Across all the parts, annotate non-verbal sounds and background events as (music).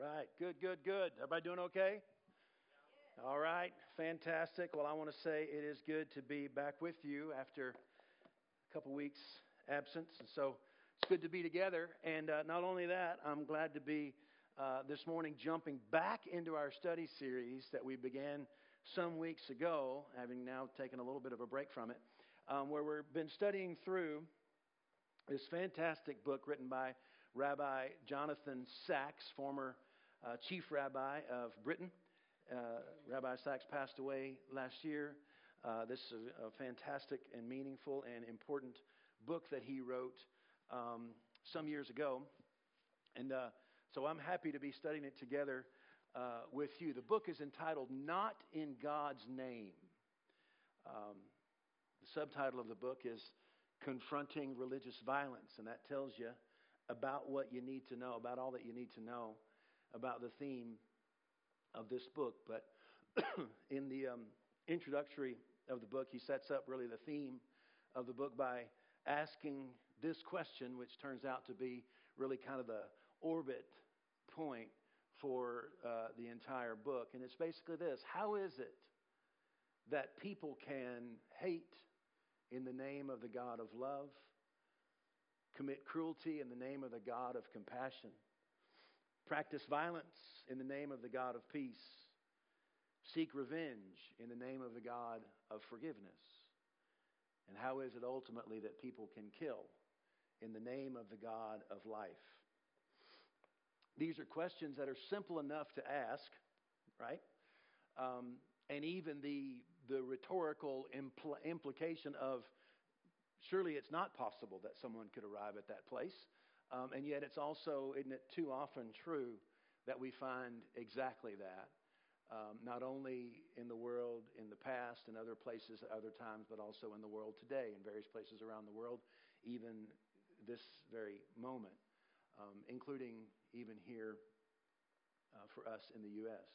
right. Good, good, good. Everybody doing okay? All right. Fantastic. Well, I want to say it is good to be back with you after a couple weeks absence. And so it's good to be together. And uh, not only that, I'm glad to be uh, this morning jumping back into our study series that we began some weeks ago, having now taken a little bit of a break from it, um, where we've been studying through this fantastic book written by Rabbi Jonathan Sacks, former uh, chief rabbi of Britain. Uh, rabbi Sacks passed away last year. Uh, this is a, a, fantastic and meaningful and important book that he wrote um, some years ago. And uh, so I'm happy to be studying it together with you. The book is entitled Not in God's Name. Um, the subtitle of the book is Confronting Religious Violence, and that tells you about what you need to know, about all that you need to know about the theme of this book. But (clears throat) in the um, introductory of the book, he sets up really the theme of the book by asking this question, which turns out to be really kind of the orbit point for uh, the entire book. And it's basically this How is it that people can hate in the name of the God of love? commit cruelty in the name of the God of compassion, practice violence in the name of the God of peace, seek revenge in the name of the God of forgiveness. And how is it ultimately that people can kill in the name of the God of life? These are questions that are simple enough to ask, right? Um, and even the, the rhetorical impl- implication of Surely it's not possible that someone could arrive at that place. Um, and yet it's also, isn't it too often true that we find exactly that? Um, not only in the world in the past and other places at other times, but also in the world today, in various places around the world, even this very moment, um, including even here uh, for us in the U.S.,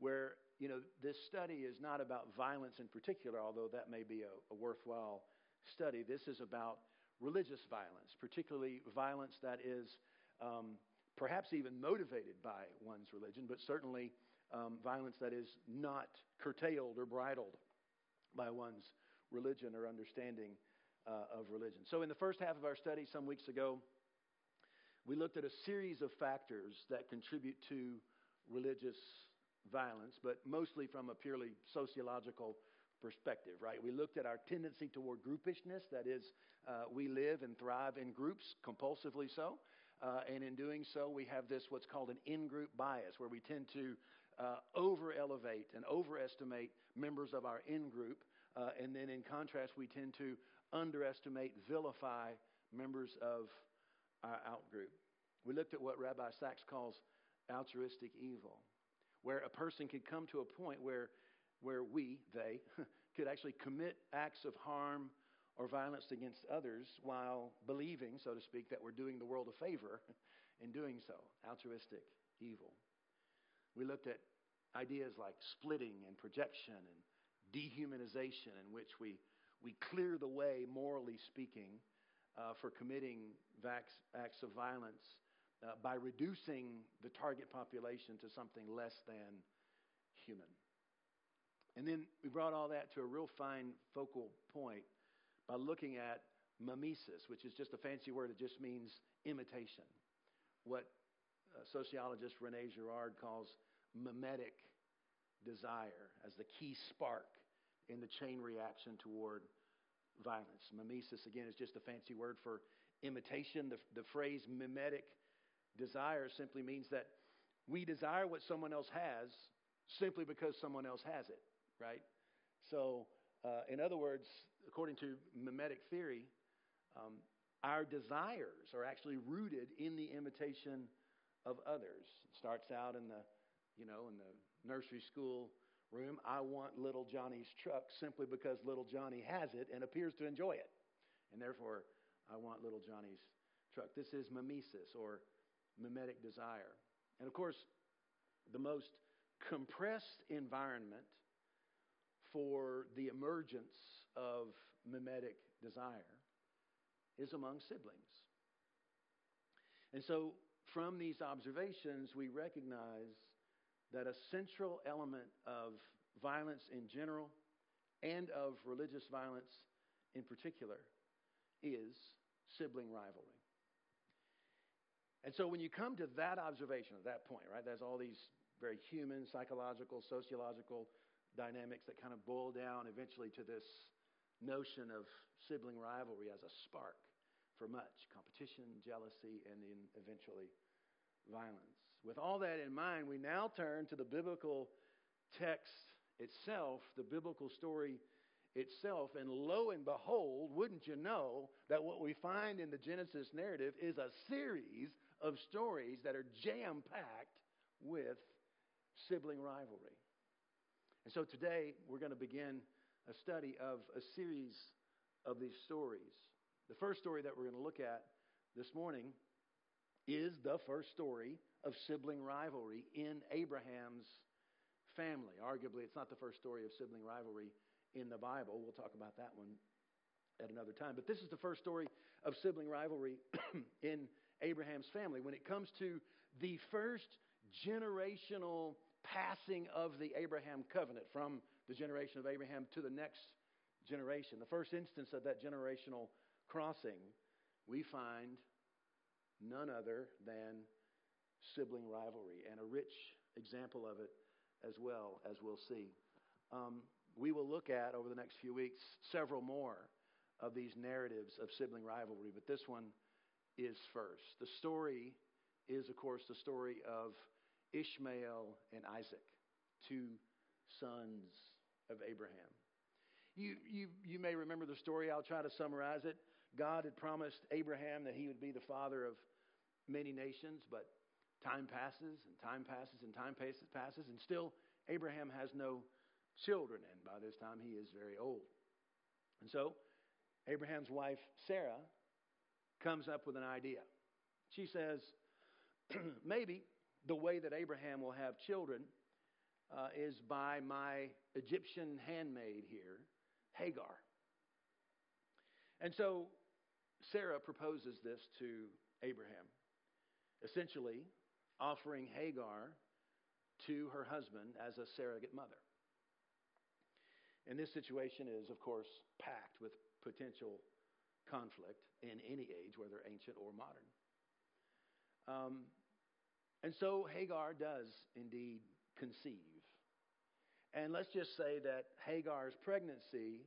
where you know this study is not about violence in particular, although that may be a, a worthwhile study. This is about religious violence, particularly violence that is um, perhaps even motivated by one's religion, but certainly um, violence that is not curtailed or bridled by one's religion or understanding uh, of religion. So, in the first half of our study, some weeks ago, we looked at a series of factors that contribute to religious violence, but mostly from a purely sociological perspective, right? We looked at our tendency toward groupishness. That is, uh, we live and thrive in groups, compulsively so. Uh, and in doing so, we have this what's called an in group bias, where we tend to uh, over elevate and overestimate members of our in group. Uh, and then in contrast, we tend to underestimate, vilify members of our out group. We looked at what Rabbi Sacks calls altruistic evil, where a person could come to a point where where we, they, (laughs) could actually commit acts of harm or violence against others while believing, so to speak, that we're doing the world a favor (laughs) in doing so. Altruistic evil. We looked at ideas like splitting and projection and dehumanization, in which we, we clear the way, morally speaking, uh, for committing vax, acts of violence uh, by reducing the target population to something less than human. And then we brought all that to a real fine focal point by looking at mimesis, which is just a fancy word. It just means imitation. What uh, sociologist Rene Girard calls mimetic desire as the key spark in the chain reaction toward violence. Mimesis, again, is just a fancy word for imitation. The, the phrase mimetic desire simply means that we desire what someone else has simply because someone else has it right? So, uh, in other words, according to mimetic theory, um, our desires are actually rooted in the imitation of others. It starts out in the, you know, in the nursery school room. I want little Johnny's truck simply because little Johnny has it and appears to enjoy it, and therefore I want little Johnny's truck. This is mimesis or mimetic desire, and of course, the most compressed environment for the emergence of mimetic desire is among siblings. And so, from these observations, we recognize that a central element of violence in general and of religious violence in particular is sibling rivalry. And so when you come to that observation at that point, right, there's all these very human, psychological, sociological dynamics that kind of boil down eventually to this notion of sibling rivalry as a spark for much competition, jealousy, and then eventually violence. With all that in mind, we now turn to the biblical text itself, the biblical story itself. And lo and behold, wouldn't you know that what we find in the Genesis narrative is a series of stories that are jam packed with sibling rivalry. And so today we're going to begin a study of a series of these stories. The first story that we're going to look at this morning is the first story of sibling rivalry in Abraham's family. Arguably, it's not the first story of sibling rivalry in the Bible. We'll talk about that one at another time. But this is the first story of sibling rivalry (clears throat) in Abraham's family. When it comes to the first generational passing of the Abraham covenant from the generation of Abraham to the next generation, the first instance of that generational crossing, we find none other than sibling rivalry and a rich example of it as well, as we'll see. Um, we will look at over the next few weeks several more of these narratives of sibling rivalry, but this one is first. The story is, of course, the story of Ishmael and Isaac, two sons of Abraham. You, you, you may remember the story. I'll try to summarize it. God had promised Abraham that he would be the father of many nations, but time passes and time passes and time passes, and still Abraham has no children, and by this time he is very old. And so Abraham's wife, Sarah, comes up with an idea. She says, (clears throat) maybe the way that Abraham will have children uh, is by my Egyptian handmaid here, Hagar. And so Sarah proposes this to Abraham, essentially offering Hagar to her husband as a surrogate mother. And this situation is, of course, packed with potential conflict in any age, whether ancient or modern. Um, and so Hagar does indeed conceive. And let's just say that Hagar's pregnancy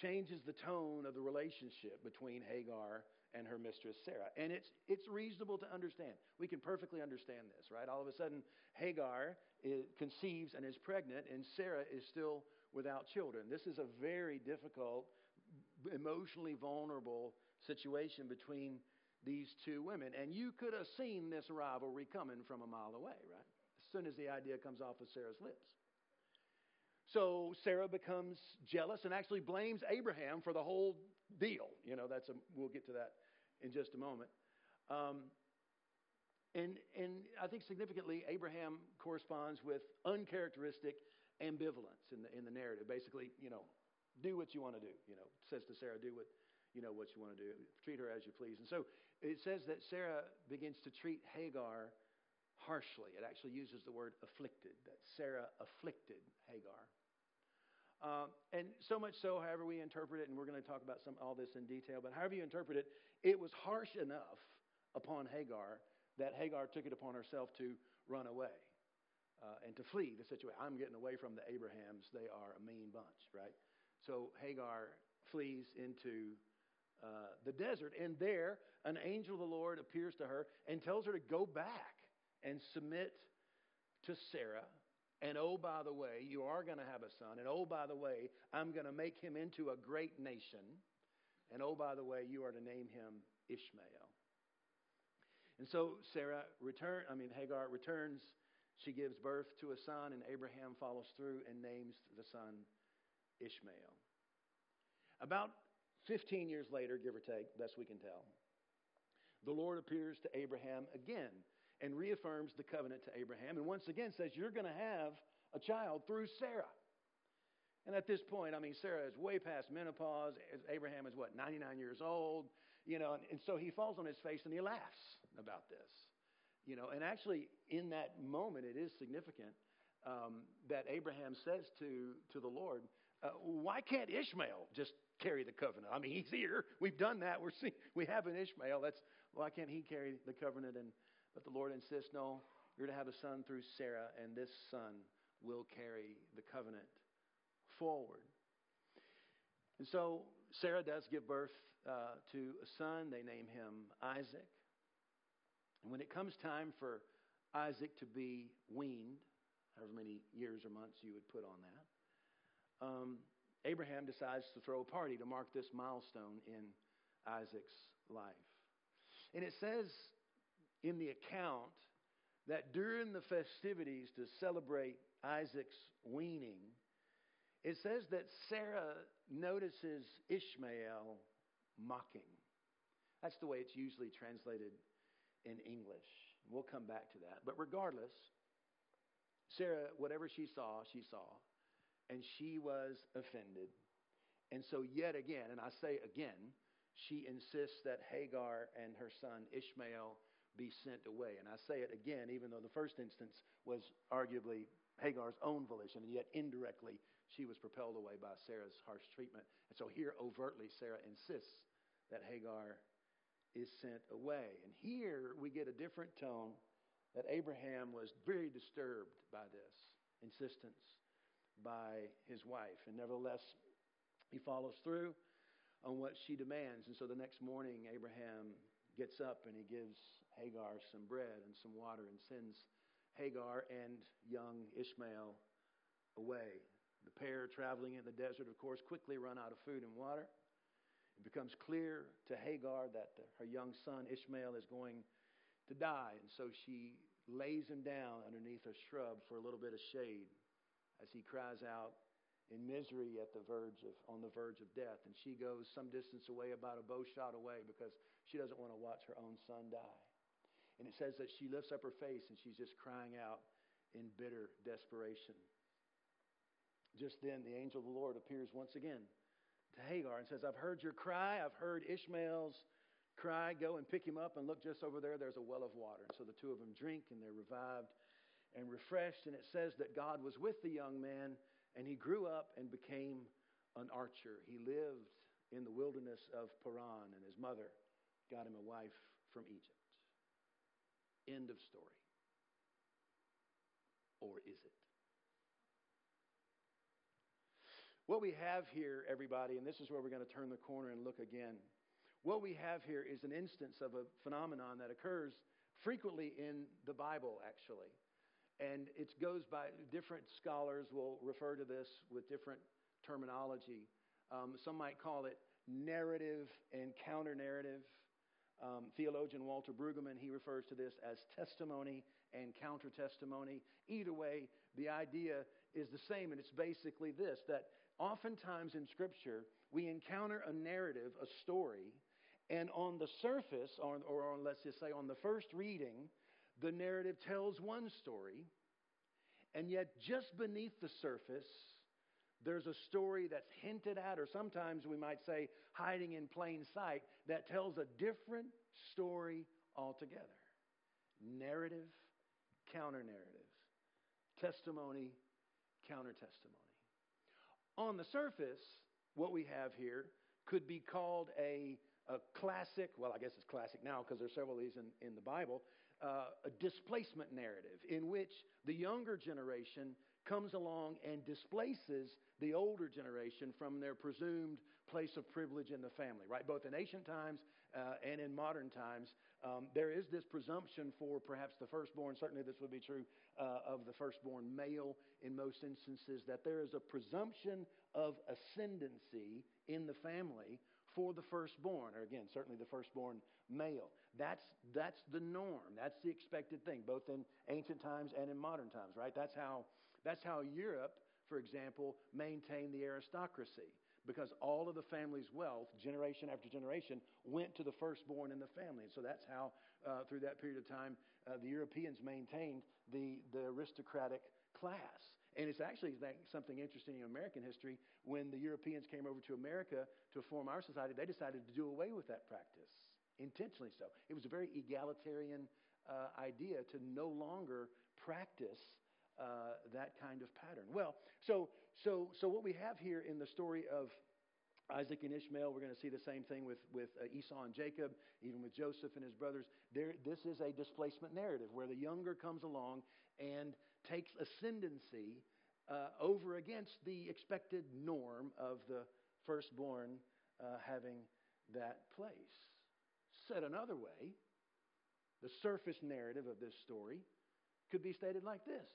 changes the tone of the relationship between Hagar and her mistress Sarah. And it's, it's reasonable to understand. We can perfectly understand this, right? All of a sudden, Hagar is, conceives and is pregnant, and Sarah is still without children. This is a very difficult emotionally vulnerable situation between these two women. And you could have seen this rivalry coming from a mile away, right? As soon as the idea comes off of Sarah's lips. So Sarah becomes jealous and actually blames Abraham for the whole deal. You know, that's a, we'll get to that in just a moment. Um, and, and I think significantly, Abraham corresponds with uncharacteristic ambivalence in the, in the narrative. Basically, you know, do what you want to do. You know, says to Sarah, do what you know what you want to do. Treat her as you please. And so it says that Sarah begins to treat Hagar harshly. It actually uses the word afflicted. That Sarah afflicted Hagar. Um, and so much so, however we interpret it, and we're going to talk about some all this in detail. But however you interpret it, it was harsh enough upon Hagar that Hagar took it upon herself to run away. Uh, and to flee the situation. I'm getting away from the Abrahams. They are a mean bunch, right? So Hagar flees into uh, the desert, and there an angel of the Lord appears to her and tells her to go back and submit to Sarah. And oh, by the way, you are going to have a son. And oh, by the way, I'm going to make him into a great nation. And oh, by the way, you are to name him Ishmael. And so Sarah return. I mean Hagar returns. She gives birth to a son, and Abraham follows through and names the son Ishmael. About 15 years later, give or take, best we can tell, the Lord appears to Abraham again and reaffirms the covenant to Abraham and once again says, You're going to have a child through Sarah. And at this point, I mean, Sarah is way past menopause. Abraham is what, 99 years old? You know, and, and so he falls on his face and he laughs about this. You know, and actually, in that moment, it is significant um, that Abraham says to, to the Lord, uh, Why can't Ishmael just carry the covenant? I mean, he's here. We've done that. We're seeing, we have an Ishmael. That's why can't he carry the covenant? And but the Lord insists, no, you're to have a son through Sarah, and this son will carry the covenant forward. And so Sarah does give birth uh, to a son. They name him Isaac. And when it comes time for Isaac to be weaned, however many years or months you would put on that, um, Abraham decides to throw a party to mark this milestone in Isaac's life. And it says in the account that during the festivities to celebrate Isaac's weaning, it says that Sarah notices Ishmael mocking. That's the way it's usually translated in English. We'll come back to that. But regardless, Sarah, whatever she saw, she saw, and she was offended. And so, yet again, and I say again, she insists that Hagar and her son Ishmael be sent away. And I say it again, even though the first instance was arguably Hagar's own volition, and yet indirectly she was propelled away by Sarah's harsh treatment. And so here, overtly, Sarah insists that Hagar is sent away. And here we get a different tone that Abraham was very disturbed by this insistence by his wife. And nevertheless, he follows through on what she demands. And so the next morning, Abraham gets up and he gives Hagar some bread and some water and sends Hagar and young Ishmael away. The pair traveling in the desert, of course, quickly run out of food and water. It becomes clear to Hagar that her young son Ishmael is going to die, and so she lays him down underneath a shrub for a little bit of shade as he cries out in misery at the verge of on the verge of death and she goes some distance away about a bow shot away because she doesn't want to watch her own son die and it says that she lifts up her face and she's just crying out in bitter desperation just then, the angel of the Lord appears once again to Hagar and says, I've heard your cry. I've heard Ishmael's cry. Go and pick him up and look just over there. There's a well of water. And so the two of them drink and they're revived and refreshed. And it says that God was with the young man and he grew up and became an archer. He lived in the wilderness of Paran and his mother got him a wife from Egypt. End of story. Or is it? What we have here, everybody, and this is where we're going to turn the corner and look again. What we have here is an instance of a phenomenon that occurs frequently in the Bible, actually. And it goes by different scholars will refer to this with different terminology. Um, some might call it narrative and counter narrative. Um, theologian Walter Brueggemann, he refers to this as testimony and counter testimony. Either way, the idea is the same, and it's basically this that oftentimes in Scripture, we encounter a narrative, a story, and on the surface, or, or on, let's just say on the first reading, the narrative tells one story, and yet just beneath the surface, there's a story that's hinted at, or sometimes we might say hiding in plain sight, that tells a different story altogether. Narrative, counter narrative, testimony, counter testimony. On the surface, what we have here could be called a, a classic, well, I guess it's classic now because there's several of these in, in the Bible, uh, a displacement narrative in which the younger generation comes along and displaces the older generation from their presumed place of privilege in the family, right? Both in ancient times uh, and in modern times, um, there is this presumption for perhaps the firstborn, certainly this would be true uh, of the firstborn male in most instances, that there is a presumption of ascendancy in the family for the firstborn, or again, certainly the firstborn male. That's, that's the norm. That's the expected thing, both in ancient times and in modern times, right? That's how, that's how Europe, for example, maintained the aristocracy because all of the family's wealth, generation after generation, went to the firstborn in the family. And so that's how, uh, through that period of time, uh, the Europeans maintained the, the aristocratic class. And it's actually something interesting in American history. When the Europeans came over to America to form our society, they decided to do away with that practice, intentionally so. It was a very egalitarian uh, idea to no longer practice uh, that kind of pattern. Well, so so so what we have here in the story of Isaac and Ishmael, we're going to see the same thing with, with uh, Esau and Jacob, even with Joseph and his brothers. There, this is a displacement narrative where the younger comes along and takes ascendancy uh, over against the expected norm of the firstborn uh, having that place. Said another way, the surface narrative of this story could be stated like this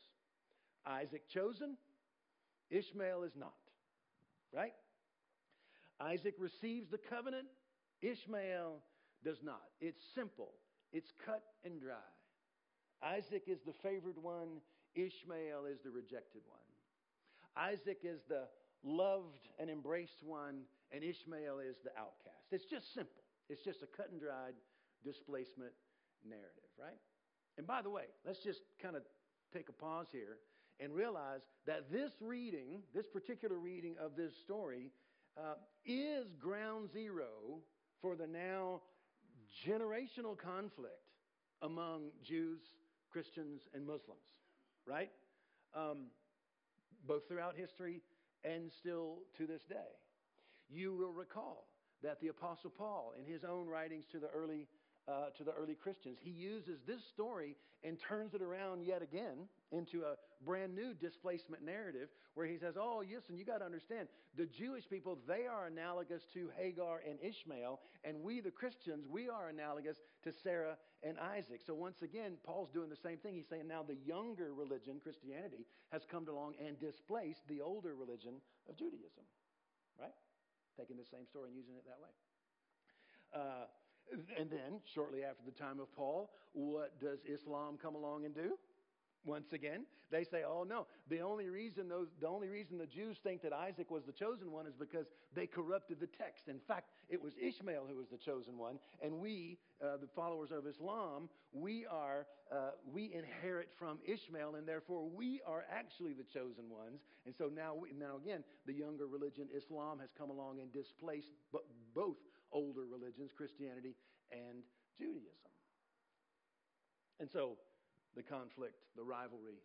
Isaac chosen, Ishmael is not. Right? Isaac receives the covenant, Ishmael does not. It's simple, it's cut and dry. Isaac is the favored one, Ishmael is the rejected one. Isaac is the loved and embraced one, and Ishmael is the outcast. It's just simple. It's just a cut and dried displacement narrative, right? And by the way, let's just kind of take a pause here and realize that this reading, this particular reading of this story, uh, is ground zero for the now generational conflict among Jews, Christians, and Muslims, right? Um, both throughout history and still to this day. You will recall that the Apostle Paul, in his own writings to the early uh, to the early Christians. He uses this story and turns it around yet again into a brand new displacement narrative where he says, Oh, listen, you got to understand, the Jewish people, they are analogous to Hagar and Ishmael, and we, the Christians, we are analogous to Sarah and Isaac. So once again, Paul's doing the same thing. He's saying now the younger religion, Christianity, has come along and displaced the older religion of Judaism, right? Taking the same story and using it that way. Uh, and then, shortly after the time of Paul, what does Islam come along and do? Once again, they say, "Oh no! The only reason those, the only reason the Jews think that Isaac was the chosen one is because they corrupted the text. In fact, it was Ishmael who was the chosen one, and we, uh, the followers of Islam, we are uh, we inherit from Ishmael, and therefore we are actually the chosen ones. And so now, we, now again, the younger religion Islam has come along and displaced both older religions, Christianity and Judaism. And so the conflict, the rivalry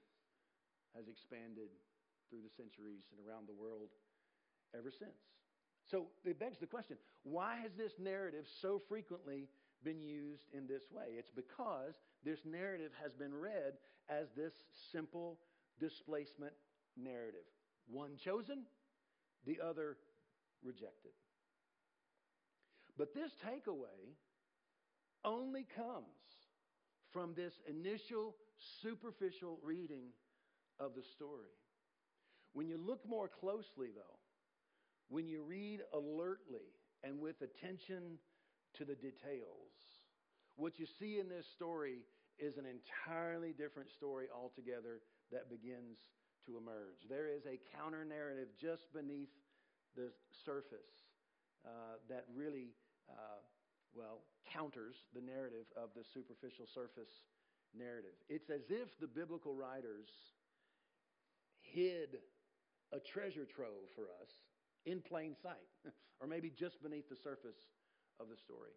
has expanded through the centuries and around the world ever since. So it begs the question why has this narrative so frequently been used in this way? It's because this narrative has been read as this simple displacement narrative one chosen, the other rejected. But this takeaway only comes from this initial superficial reading of the story. When you look more closely, though, when you read alertly and with attention to the details, what you see in this story is an entirely different story altogether that begins to emerge. There is a counter narrative just beneath the surface uh, that really uh, well, counters the narrative of the superficial surface narrative. It's as if the biblical writers hid a treasure trove for us in plain sight, (laughs) or maybe just beneath the surface of the story.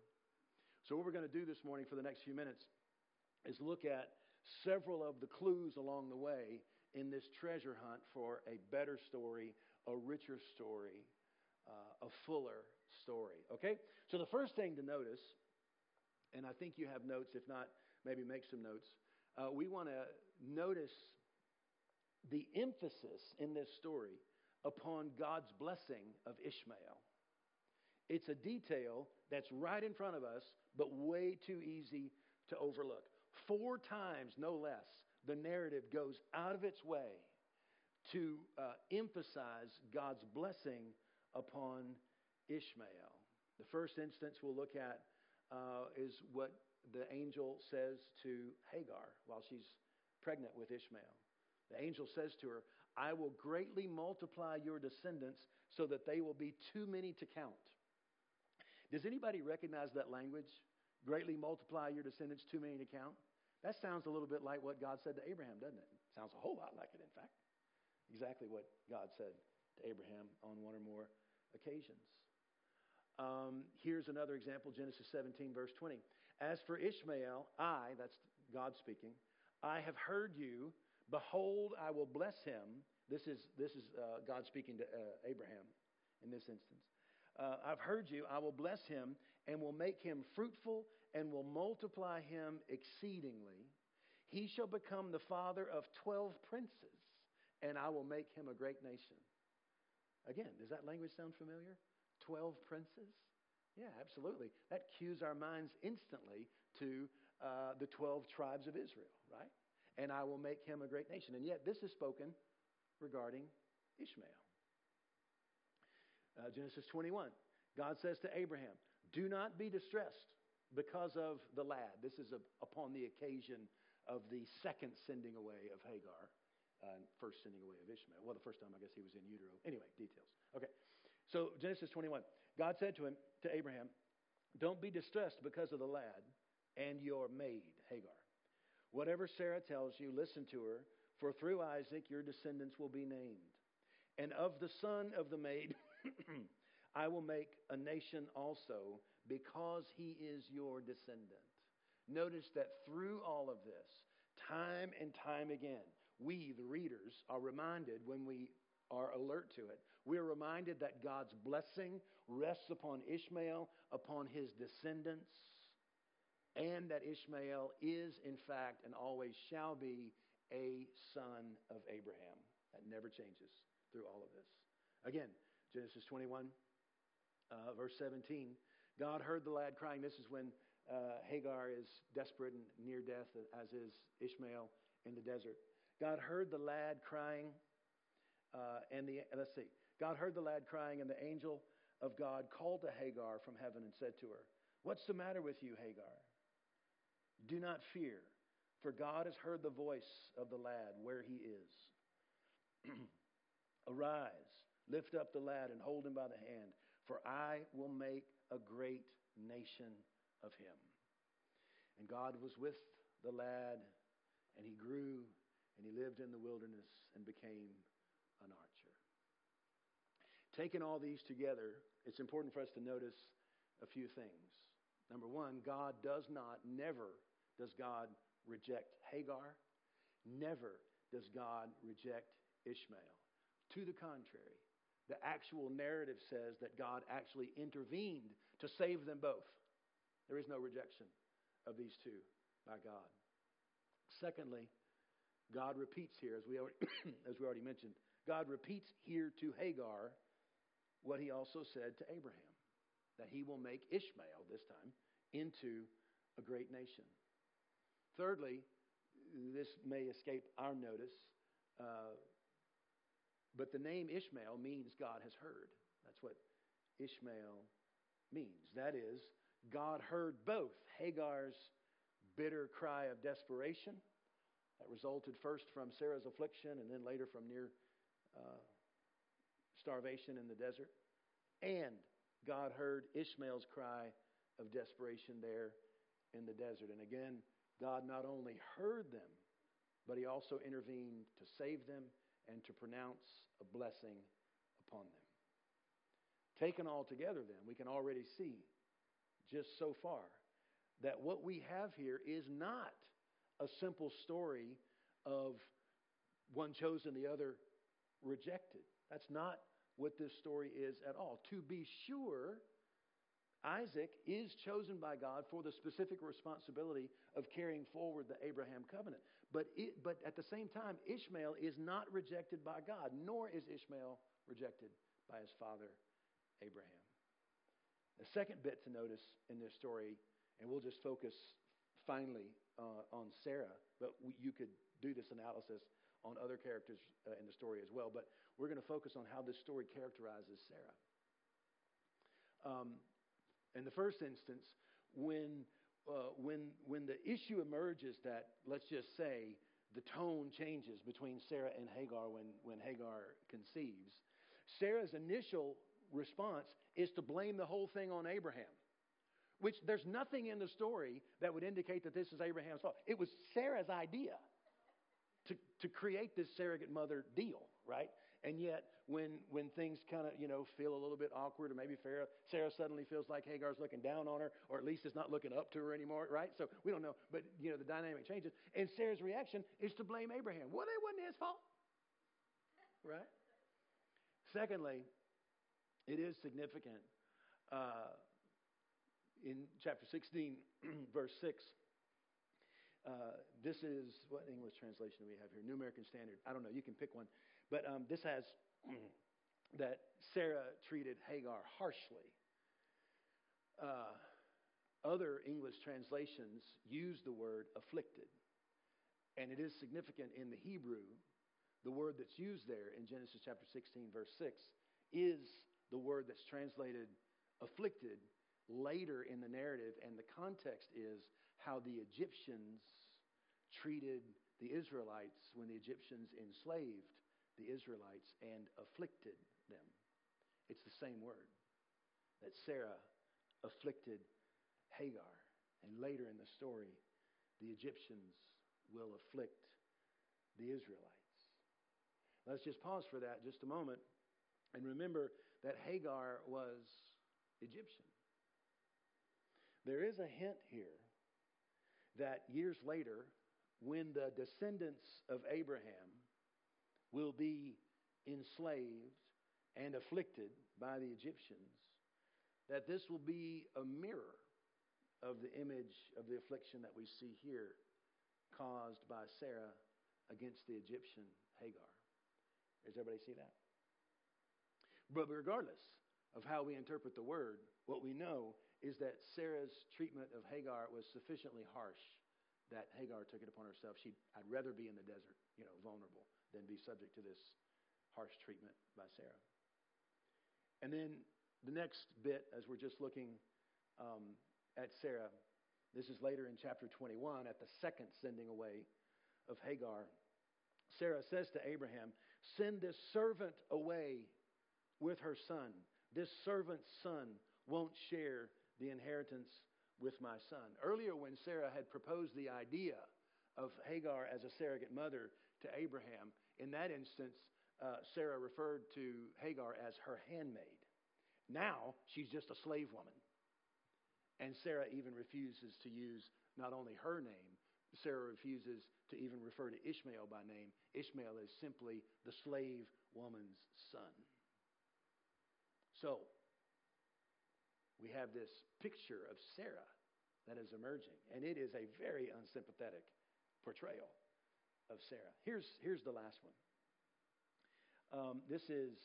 So, what we're going to do this morning for the next few minutes is look at several of the clues along the way in this treasure hunt for a better story, a richer story, uh, a fuller story. Okay? So the first thing to notice, and I think you have notes, if not, maybe make some notes. Uh, we want to notice the emphasis in this story upon God's blessing of Ishmael. It's a detail that's right in front of us, but way too easy to overlook. Four times, no less, the narrative goes out of its way to uh, emphasize God's blessing upon Ishmael. The first instance we'll look at uh, is what the angel says to Hagar while she's pregnant with Ishmael. The angel says to her, I will greatly multiply your descendants so that they will be too many to count. Does anybody recognize that language? Greatly multiply your descendants, too many to count? That sounds a little bit like what God said to Abraham, doesn't it? Sounds a whole lot like it, in fact. Exactly what God said to Abraham on one or more occasions. Um, here's another example Genesis 17, verse 20. As for Ishmael, I, that's God speaking, I have heard you. Behold, I will bless him. This is, this is uh, God speaking to uh, Abraham in this instance. Uh, I've heard you. I will bless him and will make him fruitful and will multiply him exceedingly. He shall become the father of 12 princes, and I will make him a great nation. Again, does that language sound familiar? 12 princes? Yeah, absolutely. That cues our minds instantly to uh, the 12 tribes of Israel, right? And I will make him a great nation. And yet, this is spoken regarding Ishmael. Uh, Genesis 21. God says to Abraham, Do not be distressed because of the lad. This is a, upon the occasion of the second sending away of Hagar, uh, first sending away of Ishmael. Well, the first time, I guess he was in utero. Anyway, details. Okay. So, Genesis 21. God said to him, to Abraham, Don't be distressed because of the lad and your maid, Hagar. Whatever Sarah tells you, listen to her, for through Isaac your descendants will be named. And of the son of the maid, (clears throat) I will make a nation also, because he is your descendant. Notice that through all of this, time and time again, we, the readers, are reminded when we are alert to it. We are reminded that God's blessing rests upon Ishmael, upon his descendants, and that Ishmael is, in fact, and always shall be a son of Abraham. That never changes through all of this. Again, Genesis 21, uh, verse 17. God heard the lad crying. This is when uh, Hagar is desperate and near death, as is Ishmael in the desert. God heard the lad crying, uh, and the let's see. God heard the lad crying, and the angel of God called to Hagar from heaven and said to her, "What's the matter with you, Hagar? Do not fear, for God has heard the voice of the lad where he is. (clears throat) Arise, lift up the lad, and hold him by the hand, for I will make a great nation of him. And God was with the lad, and he grew, and he lived in the wilderness and became an archer. Taking all these together, it's important for us to notice a few things. Number one, God does not, never does God reject Hagar. Never does God reject Ishmael. To the contrary, the actual narrative says that God actually intervened to save them both. There is no rejection of these two by God. Secondly, God repeats here, as we already, (coughs) as we already mentioned, God repeats here to Hagar what he also said to Abraham that he will make Ishmael, this time, into a great nation. Thirdly, this may escape our notice, uh, but the name Ishmael means God has heard. That's what Ishmael means. That is, God heard both Hagar's bitter cry of desperation that resulted first from Sarah's affliction and then later from near uh, starvation in the desert. And God heard Ishmael's cry of desperation there in the desert. And again, God not only heard them, but He also intervened to save them and to pronounce a blessing upon them. Taken all together, then, we can already see just so far that what we have here is not a simple story of one chosen, the other rejected. That's not what this story is at all. To be sure, Isaac is chosen by God for the specific responsibility of carrying forward the Abraham covenant. But, it, but at the same time, Ishmael is not rejected by God, nor is Ishmael rejected by his father, Abraham. The second bit to notice in this story, and we'll just focus finally uh, on Sarah, but we, you could do this analysis on other characters uh, in the story as well. But we're going to focus on how this story characterizes Sarah. Um, in the first instance, when uh, when when the issue emerges that let's just say the tone changes between Sarah and Hagar when when Hagar conceives, Sarah's initial response is to blame the whole thing on Abraham. Which there's nothing in the story that would indicate that this is Abraham's fault. It was Sarah's idea to, to create this surrogate mother deal, right? And yet, when when things kind of you know feel a little bit awkward, or maybe Sarah, Sarah suddenly feels like Hagar's looking down on her, or at least is not looking up to her anymore, right? So we don't know, but you know the dynamic changes. And Sarah's reaction is to blame Abraham. Well, it wasn't his fault, right? Secondly, it is significant uh, in chapter 16, (clears throat) verse 6. Uh, this is what English translation do we have here? New American Standard. I don't know. You can pick one. But um, this has (clears throat) that Sarah treated Hagar harshly. Uh, other English translations use the word afflicted. And it is significant in the Hebrew. The word that's used there in Genesis chapter 16, verse 6, is the word that's translated afflicted later in the narrative. And the context is how the Egyptians treated the Israelites when the Egyptians enslaved the Israelites and afflicted them. It's the same word that Sarah afflicted Hagar. And later in the story, the Egyptians will afflict the Israelites. Let's just pause for that just a moment and remember that Hagar was Egyptian. There is a hint here that years later, when the descendants of Abraham will be enslaved and afflicted by the Egyptians, that this will be a mirror of the image of the affliction that we see here caused by Sarah against the Egyptian Hagar. Does everybody see that? But regardless of how we interpret the word, what we know is that Sarah's treatment of Hagar was sufficiently harsh that Hagar took it upon herself. She, I'd rather be in the desert, you know, vulnerable, than be subject to this harsh treatment by Sarah. And then the next bit, as we're just looking um, at Sarah, this is later in chapter 21, at the second sending away of Hagar. Sarah says to Abraham, Send this servant away with her son. This servant's son won't share the inheritance with my son. Earlier, when Sarah had proposed the idea of Hagar as a surrogate mother to Abraham, in that instance, uh, Sarah referred to Hagar as her handmaid. Now, she's just a slave woman. And Sarah even refuses to use not only her name, Sarah refuses to even refer to Ishmael by name. Ishmael is simply the slave woman's son. So, we have this picture of Sarah that is emerging, and it is a very unsympathetic portrayal of Sarah. Here's, here's the last one. Um, this is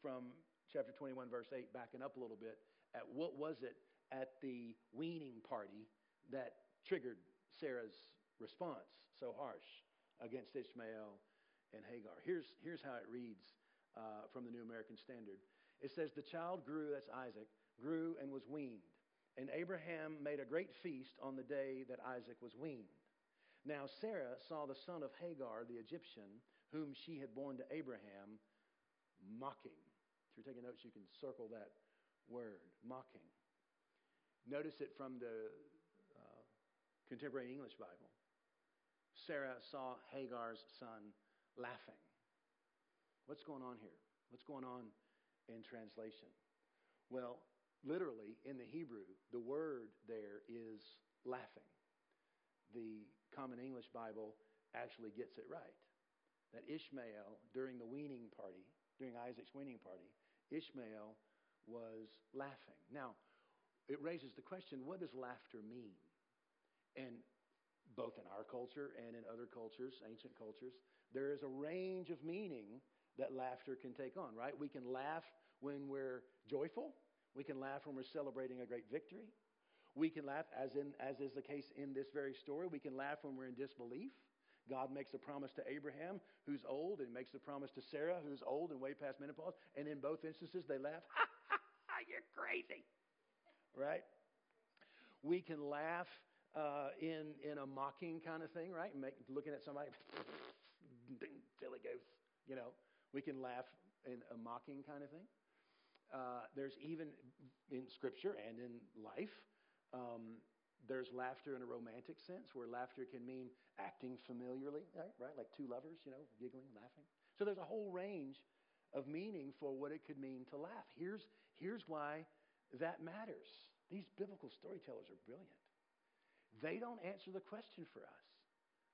from chapter 21, verse 8, backing up a little bit at what was it at the weaning party that triggered Sarah's response so harsh against Ishmael and Hagar. Here's, here's how it reads uh, from the New American Standard. It says, The child grew, that's Isaac, grew and was weaned. And Abraham made a great feast on the day that Isaac was weaned. Now Sarah saw the son of Hagar, the Egyptian, whom she had borne to Abraham, mocking. If you're taking notes, you can circle that word, mocking. Notice it from the uh, Contemporary English Bible. Sarah saw Hagar's son laughing. What's going on here? What's going on in translation? Well, literally in the Hebrew, the word there is laughing. The Common English Bible actually gets it right. That Ishmael, during the weaning party, during Isaac's weaning party, Ishmael was laughing. Now, it raises the question what does laughter mean? And both in our culture and in other cultures, ancient cultures, there is a range of meaning that laughter can take on, right? We can laugh when we're joyful, we can laugh when we're celebrating a great victory. We can laugh, as, in, as is the case in this very story, we can laugh when we're in disbelief. God makes a promise to Abraham, who's old, and makes a promise to Sarah, who's old and way past menopause. And in both instances, they laugh, (laughs) ha, ha, ha, you're crazy. Right? We can laugh uh, in, in a mocking kind of thing, right? Make, looking at somebody, (laughs) silly goose, you know. We can laugh in a mocking kind of thing. Uh, there's even in Scripture and in life um, there's laughter in a romantic sense, where laughter can mean acting familiarly, right? right? Like two lovers, you know, giggling, laughing. So there's a whole range of meaning for what it could mean to laugh. Here's, here's why that matters. These biblical storytellers are brilliant. They don't answer the question for us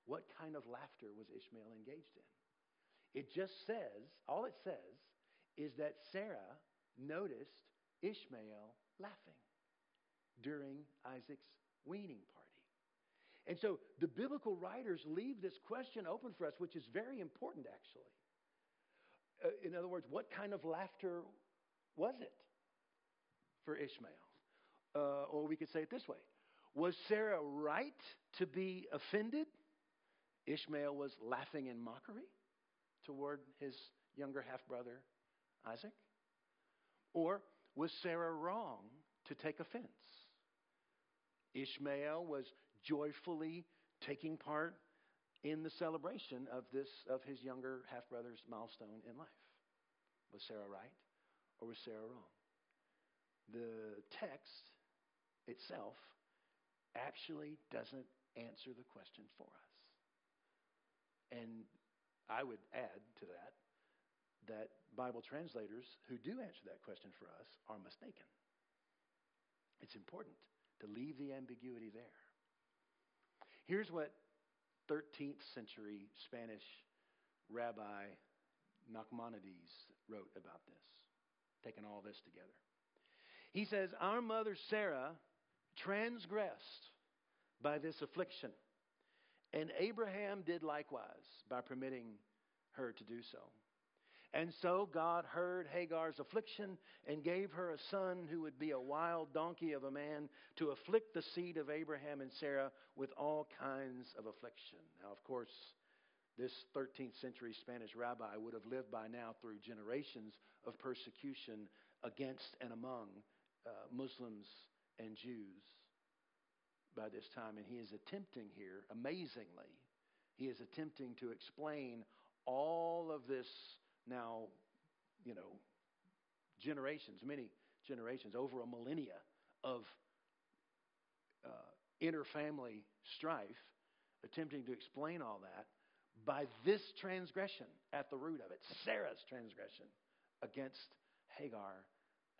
what kind of laughter was Ishmael engaged in? It just says, all it says is that Sarah noticed Ishmael laughing during Isaac's weaning party. And so the biblical writers leave this question open for us, which is very important, actually. Uh, in other words, what kind of laughter was it for Ishmael? Uh, or we could say it this way Was Sarah right to be offended? Ishmael was laughing in mockery toward his younger half brother Isaac? Or was Sarah wrong to take offense? Ishmael was joyfully taking part in the celebration of this of his younger half brother's milestone in life. Was Sarah right or was Sarah wrong? The text itself actually doesn't answer the question for us. And I would add to that that Bible translators who do answer that question for us are mistaken. It's important to leave the ambiguity there. Here's what 13th century Spanish rabbi Nachmanides wrote about this, taking all this together. He says, Our mother Sarah transgressed by this affliction, and Abraham did likewise by permitting her to do so. And so God heard Hagar's affliction and gave her a son who would be a wild donkey of a man to afflict the seed of Abraham and Sarah with all kinds of affliction. Now, of course, this 13th century Spanish rabbi would have lived by now through generations of persecution against and among uh, Muslims and Jews by this time. And he is attempting here, amazingly, he is attempting to explain all of this now, you know, generations, many generations, over a millennia of uh, interfamily strife, attempting to explain all that by this transgression at the root of it, Sarah's transgression against Hagar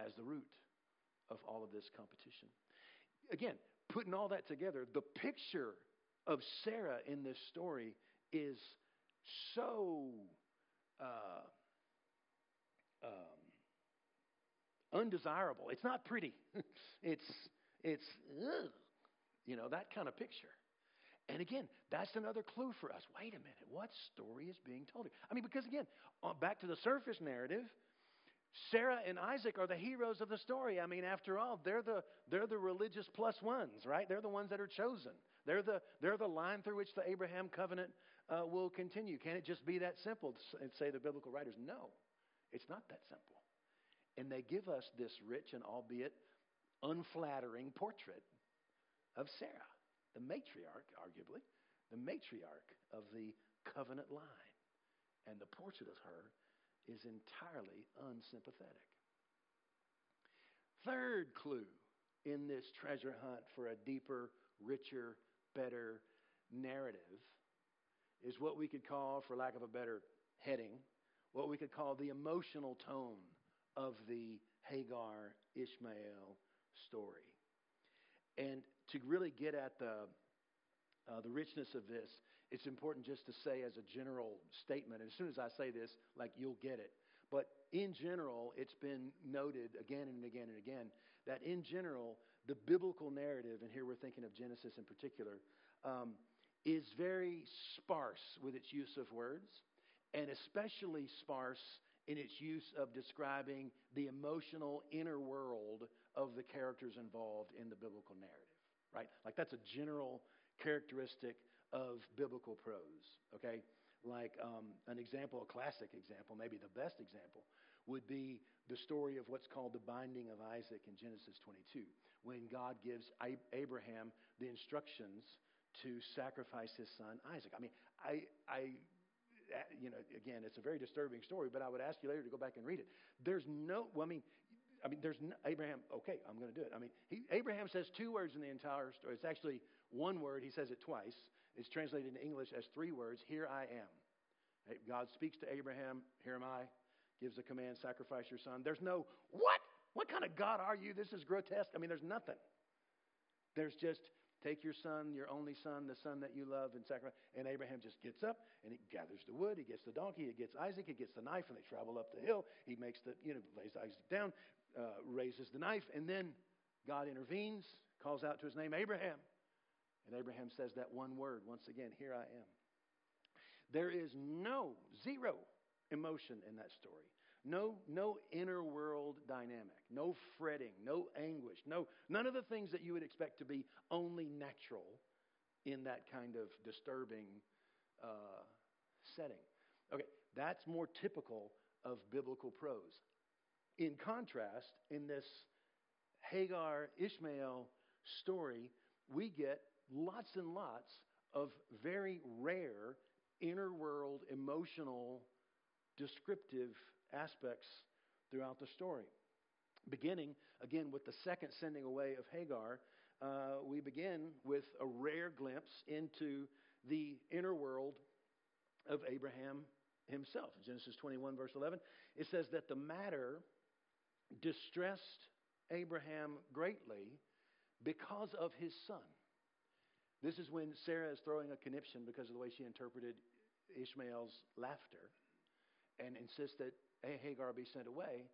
as the root of all of this competition. Again, putting all that together, the picture of Sarah in this story is so uh, um, undesirable. It's not pretty. (laughs) it's it's ugh, you know that kind of picture. And again, that's another clue for us. Wait a minute, what story is being told here? I mean, because again, uh, back to the surface narrative, Sarah and Isaac are the heroes of the story. I mean, after all, they're the they're the religious plus ones, right? They're the ones that are chosen. They're the they're the line through which the Abraham covenant uh, will continue. Can it just be that simple? And say the biblical writers, no, it's not that simple. And they give us this rich and albeit unflattering portrait of Sarah, the matriarch, arguably, the matriarch of the covenant line. And the portrait of her is entirely unsympathetic. Third clue in this treasure hunt for a deeper, richer, better narrative is what we could call, for lack of a better heading, what we could call the emotional tone of the Hagar Ishmael story. And to really get at the uh, the richness of this, it's important just to say as a general statement, and as soon as I say this, like you'll get it. But in general, it's been noted again and again and again that in general, the biblical narrative, and here we're thinking of Genesis in particular, um, is very sparse with its use of words, and especially sparse in its use of describing the emotional inner world of the characters involved in the biblical narrative, right? Like that's a general characteristic of biblical prose, okay? Like um, an example, a classic example, maybe the best example, would be the story of what's called the binding of Isaac in Genesis 22, when God gives Abraham the instructions to sacrifice his son Isaac. I mean, I, I, uh, you know, again, it's a very disturbing story, but I would ask you later to go back and read it. There's no, well, I mean, I mean, there's no, Abraham. Okay, I'm going to do it. I mean, he, Abraham says two words in the entire story. It's actually one word. He says it twice. It's translated in English as three words. Here I am. God speaks to Abraham. Here am I. Gives the command, sacrifice your son. There's no what? What kind of God are you? This is grotesque. I mean, there's nothing. There's just Take your son, your only son, the son that you love, and sacrifice. And Abraham just gets up and he gathers the wood. He gets the donkey. He gets Isaac. He gets the knife, and they travel up the hill. He makes the, you know, lays Isaac down, uh, raises the knife, and then God intervenes, calls out to his name, Abraham. And Abraham says that one word once again, Here I am. There is no, zero emotion in that story. No, no inner world dynamic, no fretting, no anguish, no, none of the things that you would expect to be only natural in that kind of disturbing uh, setting. Okay, that's more typical of biblical prose. In contrast, in this Hagar Ishmael story, we get lots and lots of very rare inner world emotional descriptive aspects throughout the story. Beginning, again, with the second sending away of Hagar, uh, we begin with a rare glimpse into the inner world of Abraham himself. Genesis 21, verse 11, it says that the matter distressed Abraham greatly because of his son. This is when Sarah is throwing a conniption because of the way she interpreted Ishmael's laughter and insists that Hagar be sent away.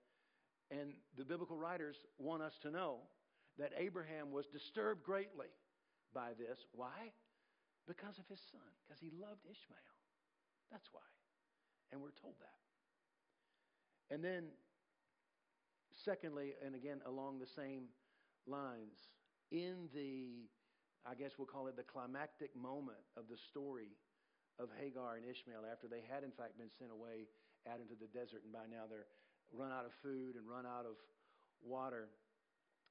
And the biblical writers want us to know that Abraham was disturbed greatly by this. Why? Because of his son, because he loved Ishmael. That's why. And we're told that. And then, secondly, and again along the same lines, in the, I guess we'll call it the climactic moment of the story of Hagar and Ishmael after they had, in fact, been sent away out into the desert, and by now they're run out of food and run out of water.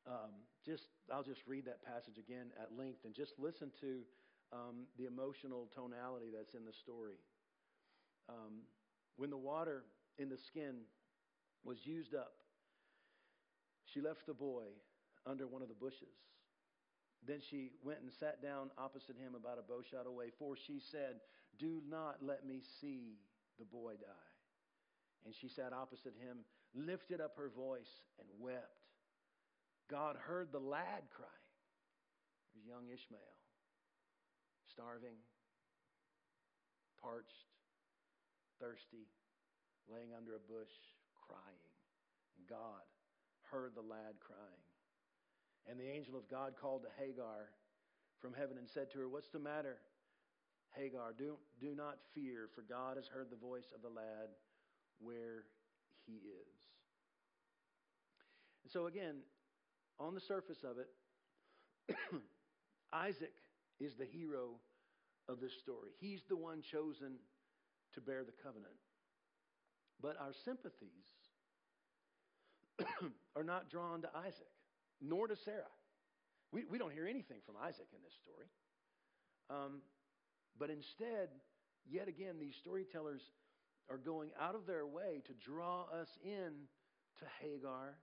Um, just I'll just read that passage again at length and just listen to um, the emotional tonality that's in the story. Um, when the water in the skin was used up, she left the boy under one of the bushes. Then she went and sat down opposite him about a bowshot away, for she said, Do not let me see the boy die. And she sat opposite him, lifted up her voice, and wept. God heard the lad crying. There's young Ishmael, starving, parched, thirsty, laying under a bush, crying. And God heard the lad crying. And the angel of God called to Hagar from heaven and said to her, What's the matter? Hagar, do, do not fear, for God has heard the voice of the lad where he is. And so, again, on the surface of it, (clears throat) Isaac is the hero of this story. He's the one chosen to bear the covenant. But our sympathies (clears throat) are not drawn to Isaac, nor to Sarah. We, we don't hear anything from Isaac in this story. Um, but instead, yet again, these storytellers are going out of their way to draw us in to Hagar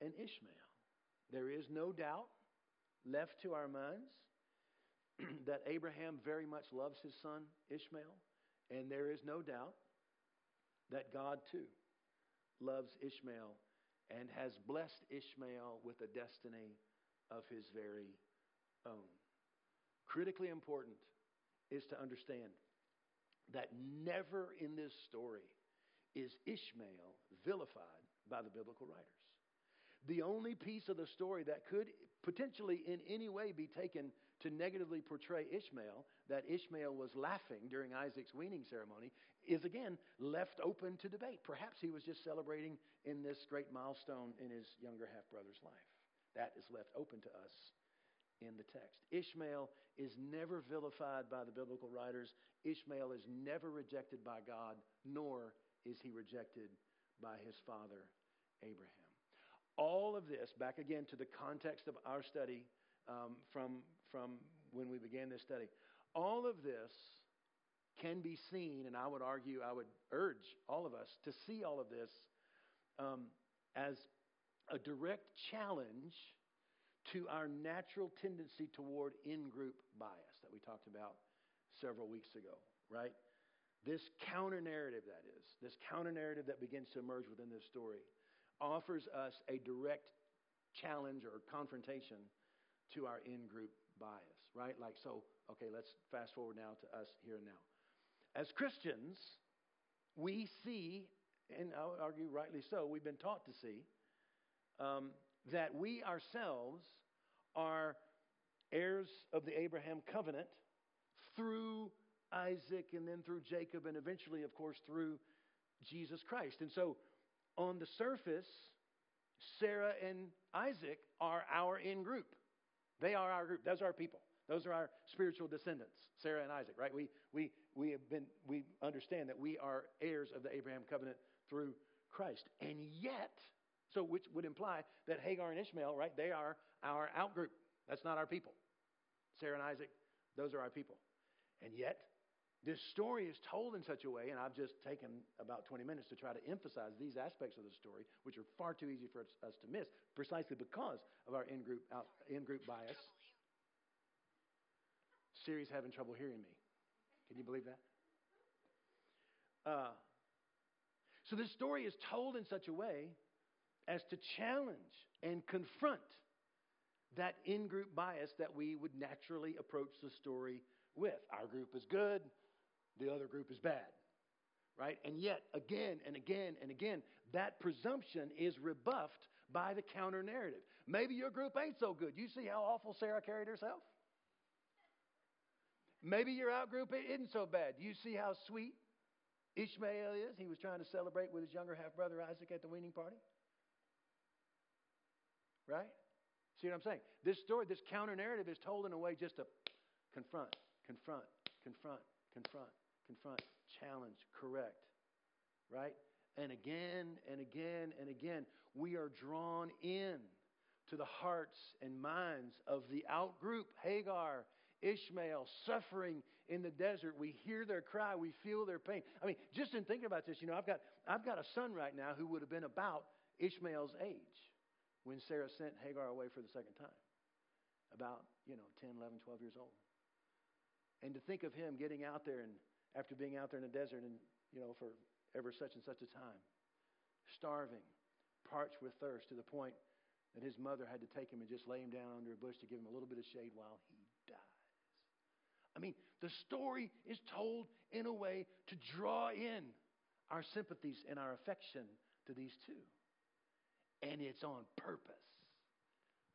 and Ishmael. There is no doubt left to our minds (clears throat) that Abraham very much loves his son Ishmael, and there is no doubt that God too loves Ishmael and has blessed Ishmael with a destiny of his very own. Critically important is to understand that never in this story is Ishmael vilified by the biblical writers. The only piece of the story that could potentially in any way be taken to negatively portray Ishmael, that Ishmael was laughing during Isaac's weaning ceremony, is again left open to debate. Perhaps he was just celebrating in this great milestone in his younger half brother's life. That is left open to us in the text. Ishmael is never vilified by the biblical writers. Ishmael is never rejected by God, nor is he rejected by his father, Abraham. All of this, back again to the context of our study um, from, from when we began this study, all of this can be seen, and I would argue, I would urge all of us to see all of this um, as a direct challenge to our natural tendency toward in group bias that we talked about several weeks ago, right? This counter narrative, that is, this counter narrative that begins to emerge within this story, offers us a direct challenge or confrontation to our in group bias, right? Like, so, okay, let's fast forward now to us here and now. As Christians, we see, and I would argue rightly so, we've been taught to see, um, that we ourselves are heirs of the Abraham covenant through Isaac and then through Jacob and eventually, of course, through Jesus Christ. And so, on the surface, Sarah and Isaac are our in group. They are our group. Those are our people. Those are our spiritual descendants, Sarah and Isaac, right? We, we, we have been, we understand that we are heirs of the Abraham covenant through Christ. And yet, so which would imply that Hagar and Ishmael, right, they are our outgroup. That's not our people. Sarah and Isaac, those are our people. And yet, this story is told in such a way, and I've just taken about 20 minutes to try to emphasize these aspects of the story, which are far too easy for us to miss, precisely because of our in group, out in group bias. Siri's having trouble hearing me. Can you believe that? Uh, so this story is told in such a way as to challenge and confront that in group bias that we would naturally approach the story with. Our group is good, the other group is bad. Right? And yet, again and again and again, that presumption is rebuffed by the counter narrative. Maybe your group ain't so good. You see how awful Sarah carried herself? Maybe your out group isn't so bad. You see how sweet Ishmael is? He was trying to celebrate with his younger half brother Isaac at the weaning party. Right? See what I'm saying? This story, this counter narrative is told in a way just to confront, confront, confront, confront, confront, challenge, correct, right? And again and again and again, we are drawn in to the hearts and minds of the outgroup, Hagar, Ishmael, suffering in the desert. We hear their cry, we feel their pain. I mean, just in thinking about this, you know, I've got, I've got a son right now who would have been about Ishmael's age when Sarah sent Hagar away for the second time. About, you know, 10, 11, 12 years old. And to think of him getting out there and after being out there in the desert and, you know, for ever such and such a time, starving, parched with thirst to the point that his mother had to take him and just lay him down under a bush to give him a little bit of shade while he dies. I mean, the story is told in a way to draw in our sympathies and our affection to these two. And it's on purpose.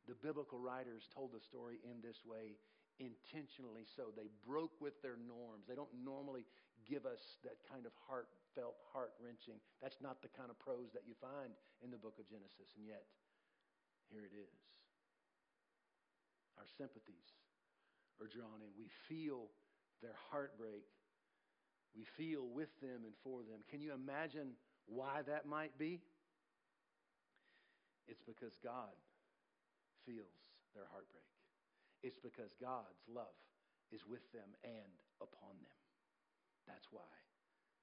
The biblical writers told the story in this way intentionally so. They broke with their norms. They don't normally give us that kind of heartfelt, heart wrenching. That's not the kind of prose that you find in the book of Genesis. And yet, here it is. Our sympathies are drawn in. We feel their heartbreak. We feel with them and for them. Can you imagine why that might be? It's because God feels their heartbreak. It's because God's love is with them and upon them. That's why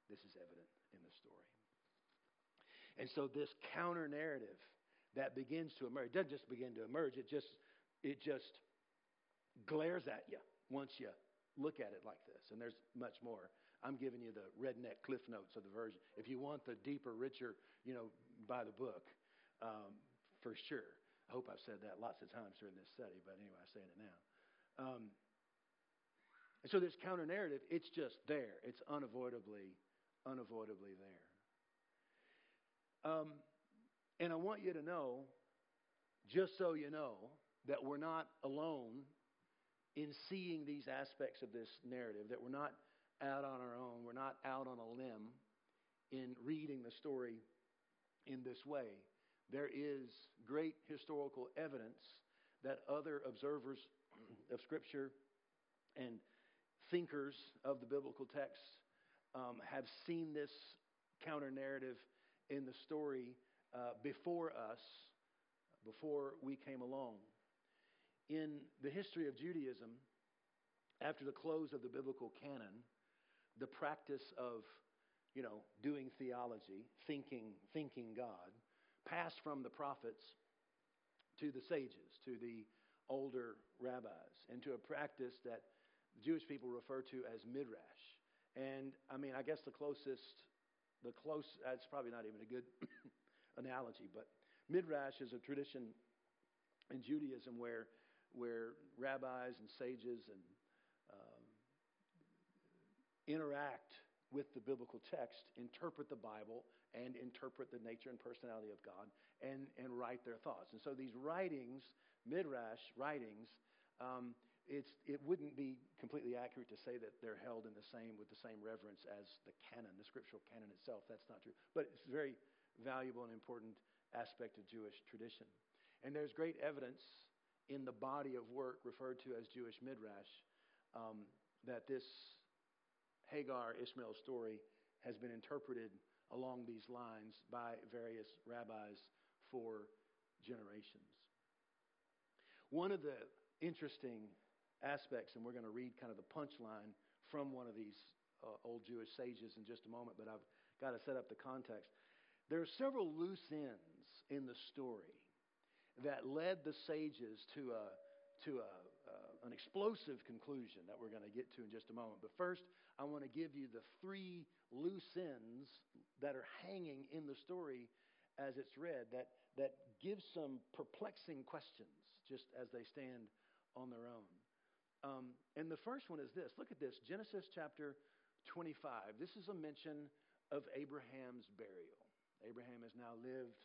this is evident in the story. And so this counter narrative that begins to emerge doesn't just begin to emerge, it just it just glares at you once you look at it like this. And there's much more. I'm giving you the redneck cliff notes of the version. If you want the deeper, richer, you know, by the book, um, for sure. I hope I've said that lots of times during this study, but anyway, I'm saying it now. Um, and so this counter narrative, it's just there. It's unavoidably, unavoidably there. Um, and I want you to know, just so you know, that we're not alone in seeing these aspects of this narrative, that we're not out on our own, we're not out on a limb in reading the story in this way there is great historical evidence that other observers of Scripture and thinkers of the biblical text um, have seen this counter narrative in the story uh, before us, before we came along. In the history of Judaism, after the close of the biblical canon, the practice of, you know, doing theology, thinking, thinking God, passed from the prophets to the sages, to the older rabbis, and to a practice that Jewish people refer to as midrash. And I mean, I guess the closest, the close, that's probably not even a good (coughs) analogy, but midrash is a tradition in Judaism where, where rabbis and sages and um, interact with the biblical text, interpret the Bible, and interpret the nature and personality of God, and, and write their thoughts. And so these writings, midrash writings, um, it's, it wouldn't be completely accurate to say that they're held in the same with the same reverence as the canon, the scriptural canon itself. That's not true, but it's a very valuable and important aspect of Jewish tradition. And there's great evidence in the body of work referred to as Jewish midrash um, that this Hagar Ishmael story has been interpreted along these lines by various rabbis for generations. One of the interesting aspects, and we're going to read kind of the punchline from one of these uh, old Jewish sages in just a moment, but I've got to set up the context. There are several loose ends in the story that led the sages to a to a, uh, an explosive conclusion that we're going to get to in just a moment. But first, I want to give you the three loose ends that are hanging in the story as it's read that, that give some perplexing questions just as they stand on their own. Um, and the first one is this look at this Genesis chapter 25. This is a mention of Abraham's burial. Abraham has now lived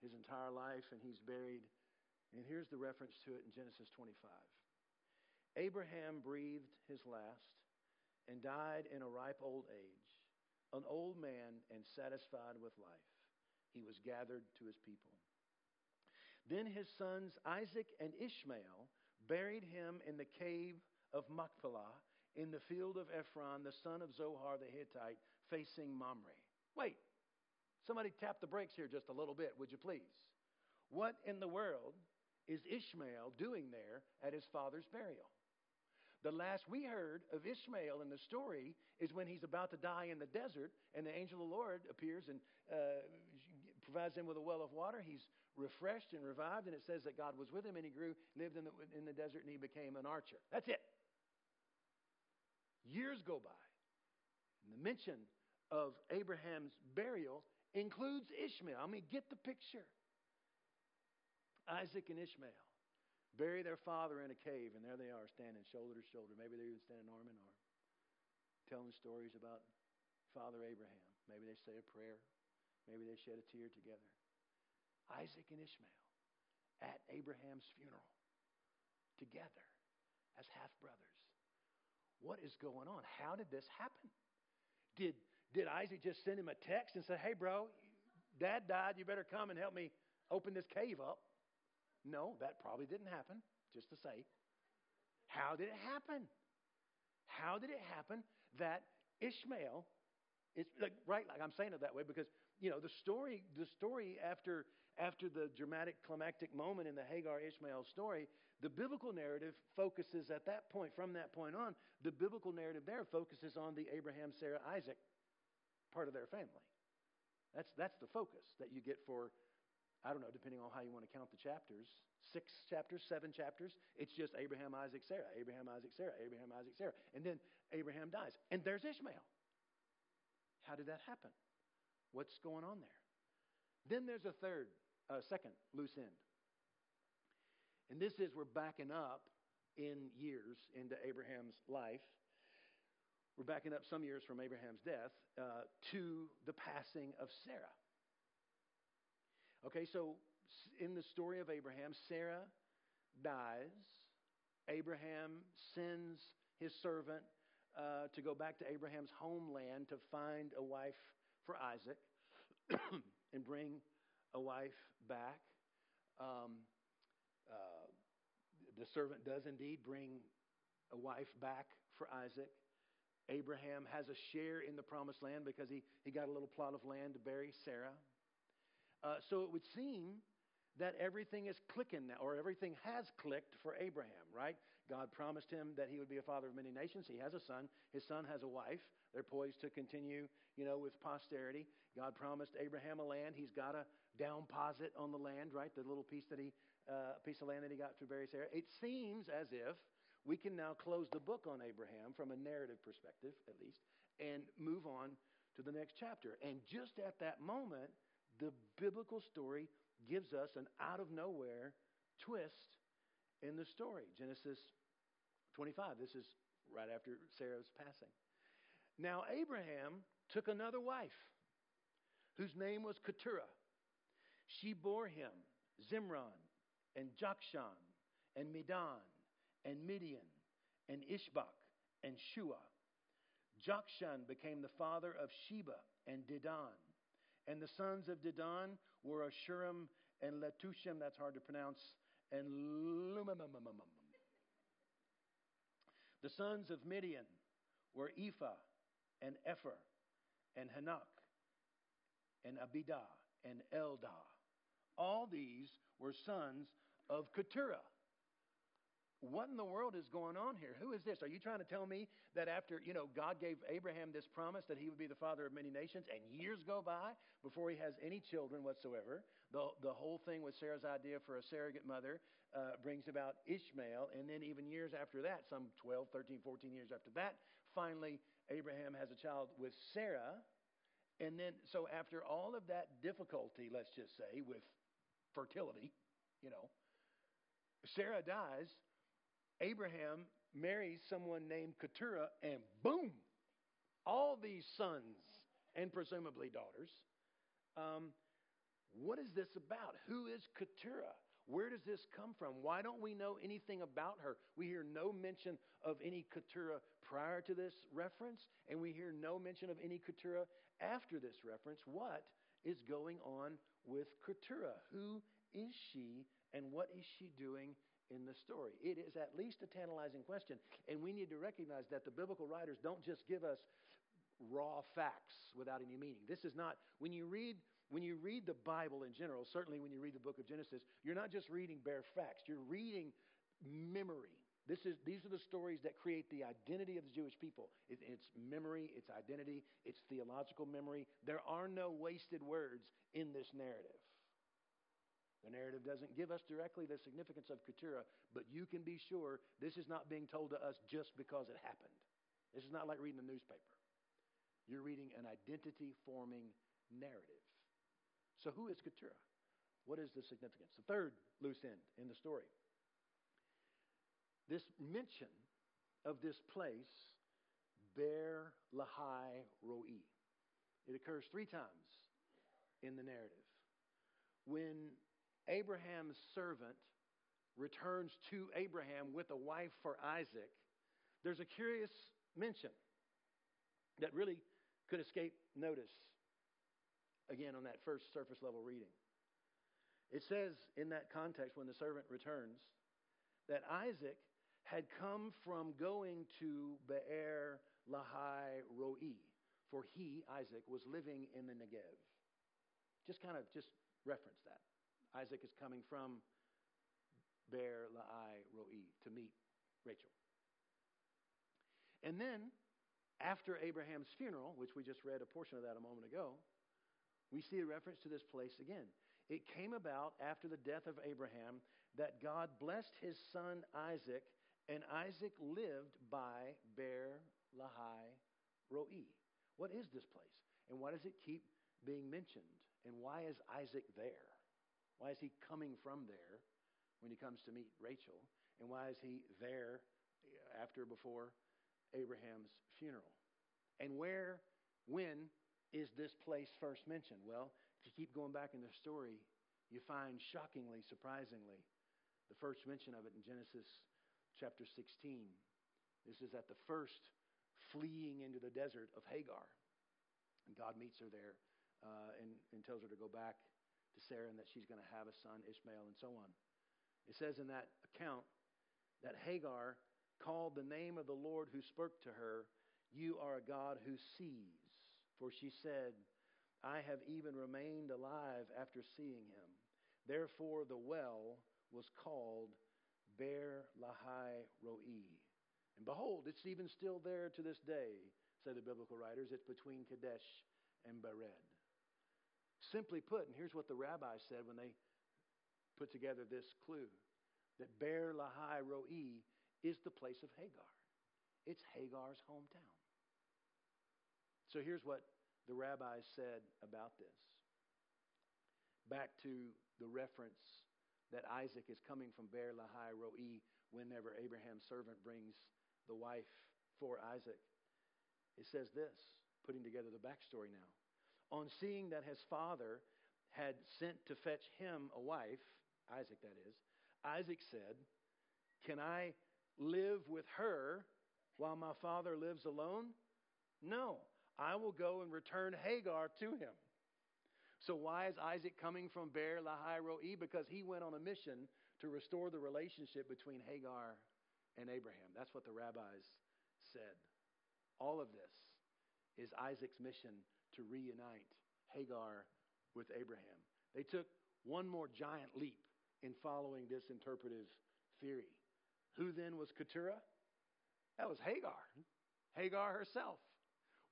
his entire life and he's buried. And here's the reference to it in Genesis 25. Abraham breathed his last and died in a ripe old age, an old man and satisfied with life. He was gathered to his people. Then his sons Isaac and Ishmael buried him in the cave of Machpelah in the field of Ephron, the son of Zohar the Hittite, facing Mamre. Wait, somebody tap the brakes here just a little bit, would you please? What in the world is Ishmael doing there at his father's burial? The last we heard of Ishmael in the story is when he's about to die in the desert, and the angel of the Lord appears and uh, provides him with a well of water. He's refreshed and revived, and it says that God was with him, and he grew, lived in the, in the desert, and he became an archer. That's it. Years go by. And the mention of Abraham's burial includes Ishmael. I mean, get the picture. Isaac and Ishmael bury their father in a cave, and there they are standing shoulder to shoulder. Maybe they're even standing arm in arm, telling stories about Father Abraham. Maybe they say a prayer. Maybe they shed a tear together. Isaac and Ishmael at Abraham's funeral together as half brothers. What is going on? How did this happen? Did, did Isaac just send him a text and say, Hey, bro, dad died. You better come and help me open this cave up? No, that probably didn't happen, just to say. How did it happen? How did it happen that Ishmael is like right like I'm saying it that way because you know the story the story after after the dramatic climactic moment in the Hagar Ishmael story, the biblical narrative focuses at that point from that point on, the biblical narrative there focuses on the Abraham, Sarah, Isaac part of their family. That's that's the focus that you get for I don't know, depending on how you want to count the chapters, six chapters, seven chapters, it's just Abraham, Isaac, Sarah, Abraham, Isaac, Sarah, Abraham, Isaac, Sarah. And then Abraham dies. And there's Ishmael. How did that happen? What's going on there? Then there's a third, uh, second loose end. And this is we're backing up in years into Abraham's life. We're backing up some years from Abraham's death uh, to the passing of Sarah. Okay, so in the story of Abraham, Sarah dies. Abraham sends his servant uh, to go back to Abraham's homeland to find a wife for Isaac (clears throat) and bring a wife back. Um, uh, the servant does indeed bring a wife back for Isaac. Abraham has a share in the promised land because he, he got a little plot of land to bury Sarah. Uh, so it would seem that everything is clicking now, or everything has clicked for Abraham, right? God promised him that he would be a father of many nations. He has a son. His son has a wife. They're poised to continue, you know, with posterity. God promised Abraham a land. He's got a down posit on the land, right? The little piece that he, uh, piece of land that he got through Barry Sarah. It seems as if we can now close the book on Abraham from a narrative perspective, at least, and move on to the next chapter. And just at that moment, the biblical story gives us an out of nowhere twist in the story. Genesis 25. This is right after Sarah's passing. Now, Abraham took another wife whose name was Keturah. She bore him Zimran and Jokshan and Medan and Midian and Ishbak and Shua. Jokshan became the father of Sheba and Dedan. And the sons of Dedan were Ashurim and Letushim, that's hard to pronounce, and Lumamamamamam. The sons of Midian were Ephah and Epher and Hanok and Abidah and Eldah. All these were sons of Keturah. What in the world is going on here? Who is this? Are you trying to tell me that after, you know, God gave Abraham this promise that he would be the father of many nations and years go by before he has any children whatsoever? The, the whole thing with Sarah's idea for a surrogate mother uh, brings about Ishmael. And then even years after that, some 12, 13, 14 years after that, finally Abraham has a child with Sarah. And then, so after all of that difficulty, let's just say, with fertility, you know, Sarah dies Abraham marries someone named Keturah, and boom, all these sons and presumably daughters. Um, what is this about? Who is Keturah? Where does this come from? Why don't we know anything about her? We hear no mention of any Keturah prior to this reference, and we hear no mention of any Keturah after this reference. What is going on with Keturah? Who is she, and what is she doing in the story. It is at least a tantalizing question, and we need to recognize that the biblical writers don't just give us raw facts without any meaning. This is not when you read when you read the Bible in general, certainly when you read the book of Genesis, you're not just reading bare facts. You're reading memory. This is, these are the stories that create the identity of the Jewish people. It, it's memory, it's identity, it's theological memory. There are no wasted words in this narrative. The narrative doesn't give us directly the significance of Keturah, but you can be sure this is not being told to us just because it happened. This is not like reading a newspaper. You're reading an identity forming narrative. So, who is Keturah? What is the significance? The third loose end in the story. This mention of this place, Beer Lahai Roi, it occurs three times in the narrative. When Abraham's servant returns to Abraham with a wife for Isaac, there's a curious mention that really could escape notice again on that first surface level reading. It says in that context, when the servant returns, that Isaac had come from going to Be'er Lahai Roi, for he, Isaac, was living in the Negev. Just kind of just reference that. Isaac is coming from Ber Lai Roi to meet Rachel. And then, after Abraham's funeral, which we just read a portion of that a moment ago, we see a reference to this place again. It came about after the death of Abraham that God blessed his son Isaac, and Isaac lived by Beer Lahai Roi. What is this place? And why does it keep being mentioned? And why is Isaac there? Why is he coming from there when he comes to meet Rachel? And why is he there after before Abraham's funeral? And where, when is this place first mentioned? Well, if you keep going back in the story, you find shockingly, surprisingly, the first mention of it in Genesis chapter 16. This is at the first fleeing into the desert of Hagar. And God meets her there uh, and, and tells her to go back to Sarah and that she's going to have a son, Ishmael, and so on. It says in that account that Hagar called the name of the Lord who spoke to her, You are a God who sees. For she said, I have even remained alive after seeing him. Therefore, the well was called Beer Lahai Roi. And behold, it's even still there to this day, say the biblical writers. It's between Kadesh and Bered. Simply put, and here's what the rabbis said when they put together this clue that Beer Lahai Roi is the place of Hagar. It's Hagar's hometown. So here's what the rabbis said about this. Back to the reference that Isaac is coming from Beer Lahai Roi whenever Abraham's servant brings the wife for Isaac. It says this, putting together the backstory now. On seeing that his father had sent to fetch him a wife, Isaac that is, Isaac said, Can I live with her while my father lives alone? No, I will go and return Hagar to him. So, why is Isaac coming from Beer Lahai Roi? Because he went on a mission to restore the relationship between Hagar and Abraham. That's what the rabbis said. All of this is Isaac's mission to reunite Hagar with Abraham. They took one more giant leap in following this interpretive theory. Who then was Keturah? That was Hagar, Hagar herself.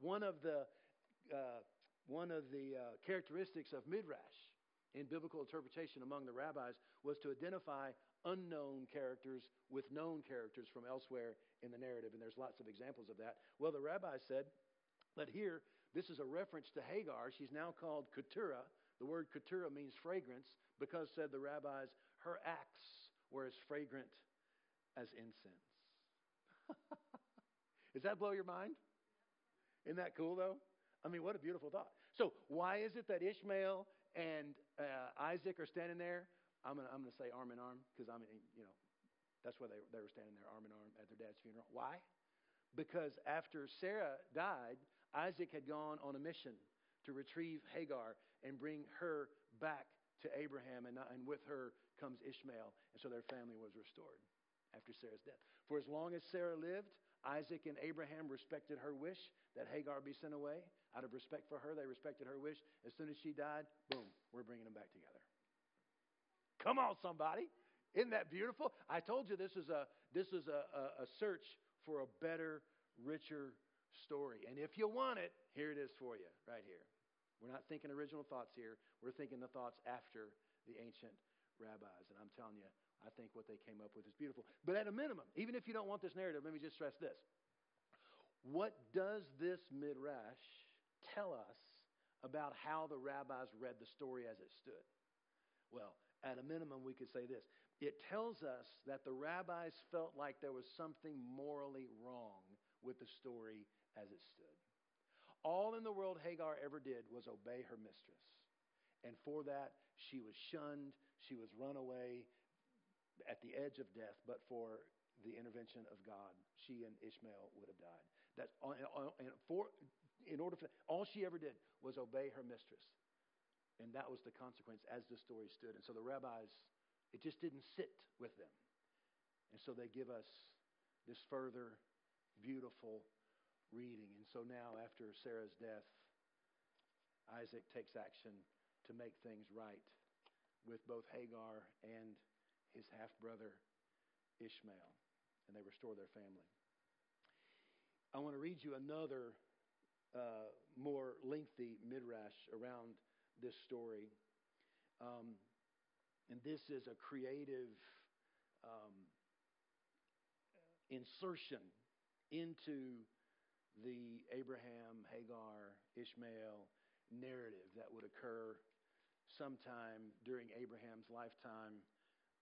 One of the uh, one of the uh, characteristics of midrash in biblical interpretation among the rabbis was to identify unknown characters with known characters from elsewhere in the narrative, and there's lots of examples of that. Well, the rabbis said that here this is a reference to Hagar. She's now called Keturah. The word Keturah means fragrance because, said the rabbis, her acts were as fragrant as incense. (laughs) Does that blow your mind? Isn't that cool, though? I mean, what a beautiful thought. So, why is it that Ishmael and uh, Isaac are standing there? I'm going to I'm say arm in arm because I mean, you know, that's why they, they were standing there arm in arm at their dad's funeral. Why? Because after Sarah died, Isaac had gone on a mission to retrieve Hagar and bring her back to Abraham, and, and with her comes Ishmael. And so their family was restored after Sarah's death. For as long as Sarah lived, Isaac and Abraham respected her wish that Hagar be sent away. Out of respect for her, they respected her wish. As soon as she died, boom, we're bringing them back together. Come on, somebody. Isn't that beautiful? I told you this is a, this is a, a, a search for a better, richer story. And if you want it, here it is for you, right here. We're not thinking original thoughts here. We're thinking the thoughts after the ancient rabbis. And I'm telling you, I think what they came up with is beautiful. But at a minimum, even if you don't want this narrative, let me just stress this. What does this midrash tell us about how the rabbis read the story as it stood? Well, at a minimum, we could say this. It tells us that the rabbis felt like there was something morally wrong with the story as it stood. All in the world Hagar ever did was obey her mistress. And for that, she was shunned, she was run away at the edge of death, but for the intervention of God, she and Ishmael would have died. That's and for in order for all she ever did was obey her mistress. And that was the consequence as the story stood. And so the rabbis, it just didn't sit with them. And so they give us this further beautiful reading. And so now, after Sarah's death, Isaac takes action to make things right with both Hagar and his half brother Ishmael, and they restore their family. I want to read you another uh, more lengthy midrash around this story. Um, and this is a creative um, insertion into the Abraham, Hagar, Ishmael narrative that would occur sometime during Abraham's lifetime,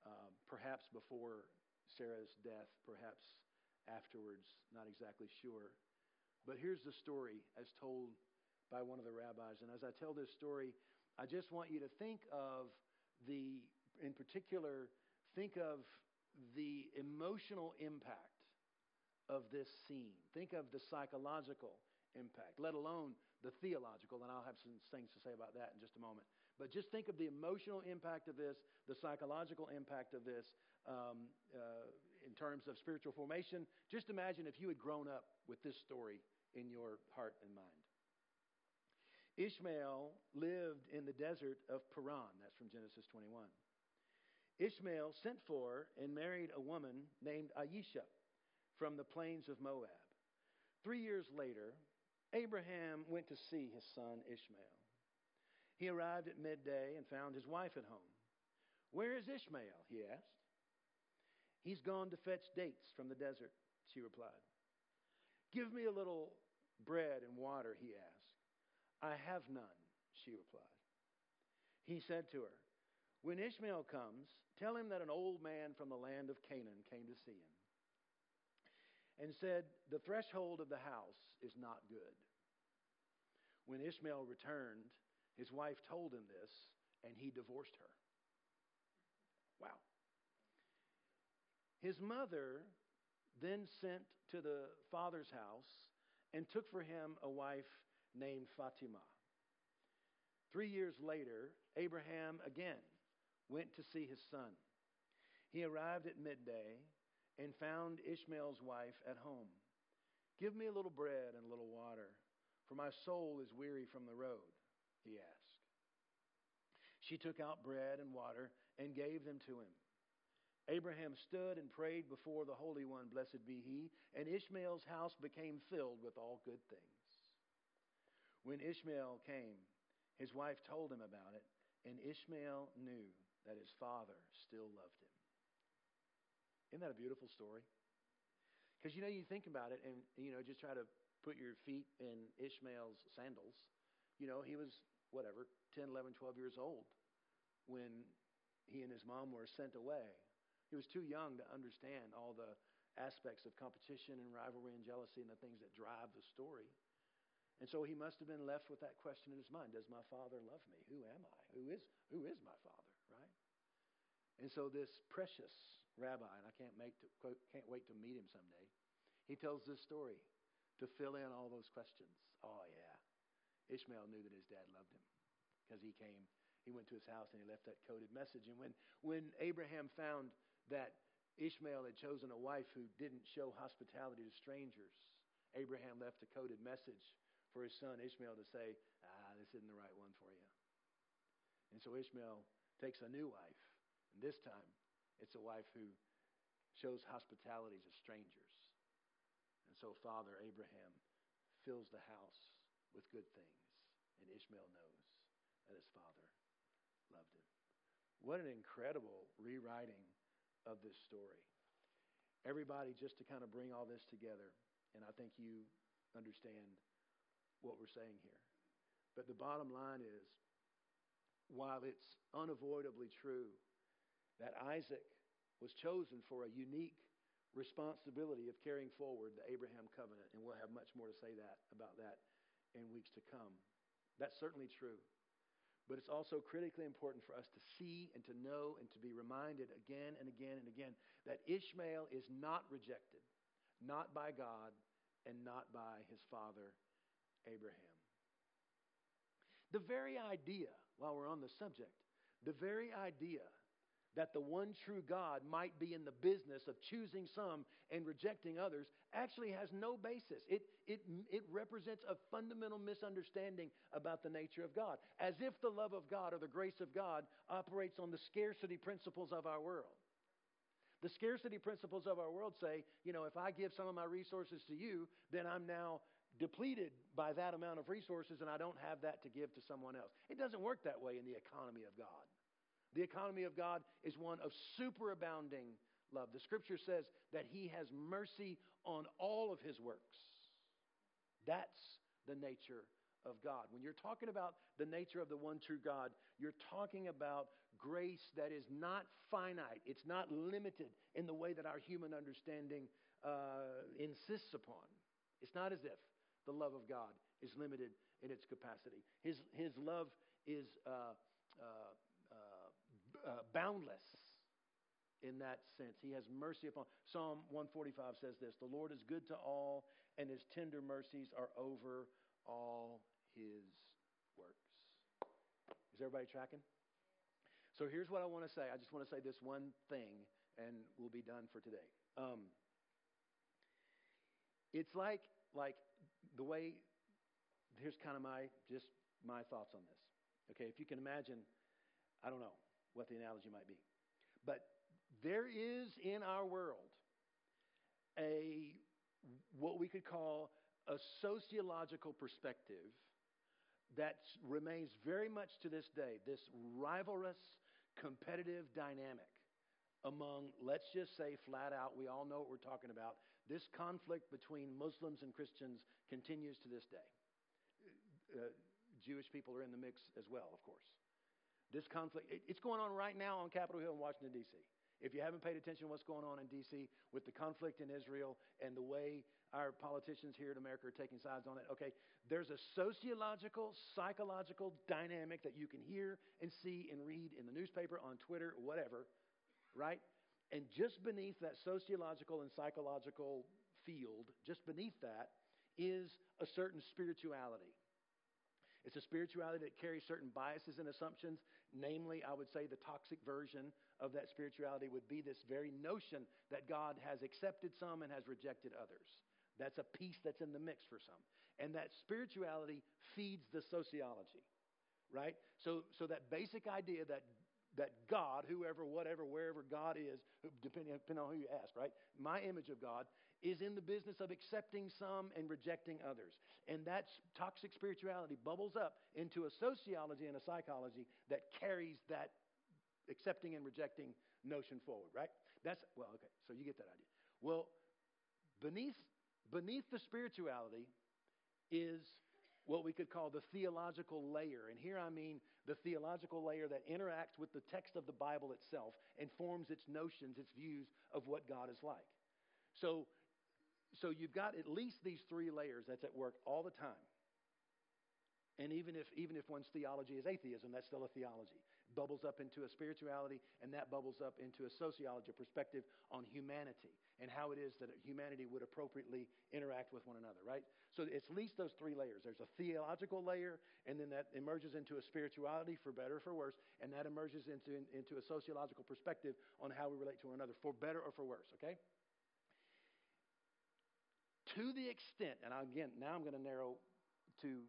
uh, perhaps before Sarah's death, perhaps afterwards, not exactly sure. But here's the story as told by one of the rabbis. And as I tell this story, I just want you to think of the, in particular, think of the emotional impact of this scene. Think of the psychological impact, let alone the theological, and I'll have some things to say about that in just a moment. But just think of the emotional impact of this, the psychological impact of this um, uh, in terms of spiritual formation. Just imagine if you had grown up with this story in your heart and mind. Ishmael lived in the desert of Paran. That's from Genesis 21. Ishmael sent for and married a woman named Aisha from the plains of Moab. Three years later, Abraham went to see his son Ishmael. He arrived at midday and found his wife at home. Where is Ishmael? he asked. He's gone to fetch dates from the desert, she replied. Give me a little bread and water, he asked. I have none, she replied. He said to her, When Ishmael comes, tell him that an old man from the land of Canaan came to see him and said, The threshold of the house is not good. When Ishmael returned, his wife told him this, and he divorced her. Wow. His mother then sent to the father's house and took for him a wife named Fatima. Three years later, Abraham again went to see his son. He arrived at midday and found Ishmael's wife at home. Give me a little bread and a little water, for my soul is weary from the road, he asked. She took out bread and water and gave them to him. Abraham stood and prayed before the Holy One, blessed be he, and Ishmael's house became filled with all good things. When Ishmael came, his wife told him about it, and Ishmael knew that his father still loved him. Isn't that a beautiful story? Because you know, you think about it, and you know, just try to put your feet in Ishmael's sandals. You know, he was whatever, 10, 11, 12 years old when he and his mom were sent away. He was too young to understand all the aspects of competition and rivalry and jealousy and the things that drive the story. And so he must have been left with that question in his mind Does my father love me? Who am I? Who is, who is my father, right? And so this precious rabbi, and I can't, make to, can't wait to meet him someday, he tells this story to fill in all those questions. Oh, yeah. Ishmael knew that his dad loved him because he came, he went to his house and he left that coded message. And when, when Abraham found that Ishmael had chosen a wife who didn't show hospitality to strangers, Abraham left a coded message for his son Ishmael to say, ah, this isn't the right one for you. And so Ishmael takes a new wife, and this time it's a wife who shows hospitality to strangers. And so Father Abraham fills the house with good things, and Ishmael knows that his father loved him. What an incredible rewriting of this story. Everybody, just to kind of bring all this together, and I think you understand what we're saying here. But the bottom line is while it's unavoidably true that Isaac was chosen for a unique responsibility of carrying forward the Abraham covenant, and we'll have much more to say that about that in weeks to come. That's certainly true. But it's also critically important for us to see and to know and to be reminded again and again and again that Ishmael is not rejected, not by God and not by his father Abraham. The very idea, while we're on the subject, the very idea that the one true God might be in the business of choosing some and rejecting others actually has no basis. It, it, it represents a fundamental misunderstanding about the nature of God, as if the love of God or the grace of God operates on the scarcity principles of our world. The scarcity principles of our world say, you know, if I give some of my resources to you, then I'm now depleted by that amount of resources and I don't have that to give to someone else. It doesn't work that way in the economy of God. The economy of God is one of superabounding love. The scripture says that He has mercy on all of His works. That's the nature of God. When you're talking about the nature of the one true God, you're talking about grace that is not finite, it's not limited in the way that our human understanding uh, insists upon. It's not as if the love of God is limited in its capacity. His, his love is uh, uh, uh, boundless in that sense. He has mercy upon. Psalm 145 says this The Lord is good to all, and his tender mercies are over all his works. Is everybody tracking? So here's what I want to say. I just want to say this one thing, and we'll be done for today. Um, it's like like the way. Here's kind of my just my thoughts on this. Okay, if you can imagine, I don't know what the analogy might be, but there is in our world a what we could call a sociological perspective that remains very much to this day this rivalrous, competitive dynamic among, let's just say flat out, we all know what we're talking about. This conflict between Muslims and Christians continues to this day. Uh, Jewish people are in the mix as well, of course. This conflict, it, it's going on right now on Capitol Hill in Washington, D.C. If you haven't paid attention to what's going on in D.C. with the conflict in Israel and the way our politicians here in America are taking sides on it, okay, there's a sociological, psychological dynamic that you can hear and see and read in the newspaper, on Twitter, whatever, right? And just beneath that sociological and psychological field, just beneath that, is a certain spirituality. It's a spirituality that carries certain biases and assumptions. Namely, I would say the toxic version of that spirituality would be this very notion that God has accepted some and has rejected others. That's a piece that's in the mix for some. And that spirituality feeds the sociology, right? So, so that basic idea that that God, whoever, whatever, wherever God is, depending, depending on who you ask, right? My image of God is in the business of accepting some and rejecting others. And that toxic spirituality bubbles up into a sociology and a psychology that carries that accepting and rejecting notion forward, right? That's, well, okay, so you get that idea. Well, beneath, beneath the spirituality is what we could call the theological layer. And here I mean the theological layer that interacts with the text of the Bible itself and forms its notions, its views of what God is like. So so you've got at least these three layers that's at work all the time. And even if, even if one's theology is atheism, that's still a theology. It bubbles up into a spirituality, and that bubbles up into a sociology, perspective on humanity and how it is that humanity would appropriately interact with one another, right? So it's at least those three layers. There's a theological layer, and then that emerges into a spirituality, for better or for worse, and that emerges into, into a sociological perspective on how we relate to one another, for better or for worse, okay? To the extent, and again, now I'm going to narrow to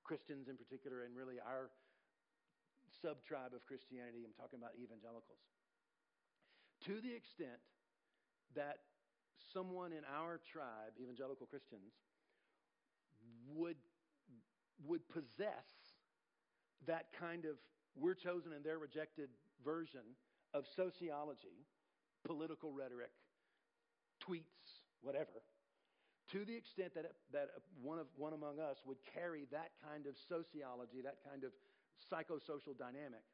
Christians in particular and really our sub tribe of Christianity. I'm talking about evangelicals. To the extent that someone in our tribe, evangelical Christians, would, would possess that kind of we're chosen and they're rejected version of sociology, political rhetoric, tweets, whatever, to the extent that, that one, of, one among us would carry that kind of sociology, that kind of psychosocial dynamic,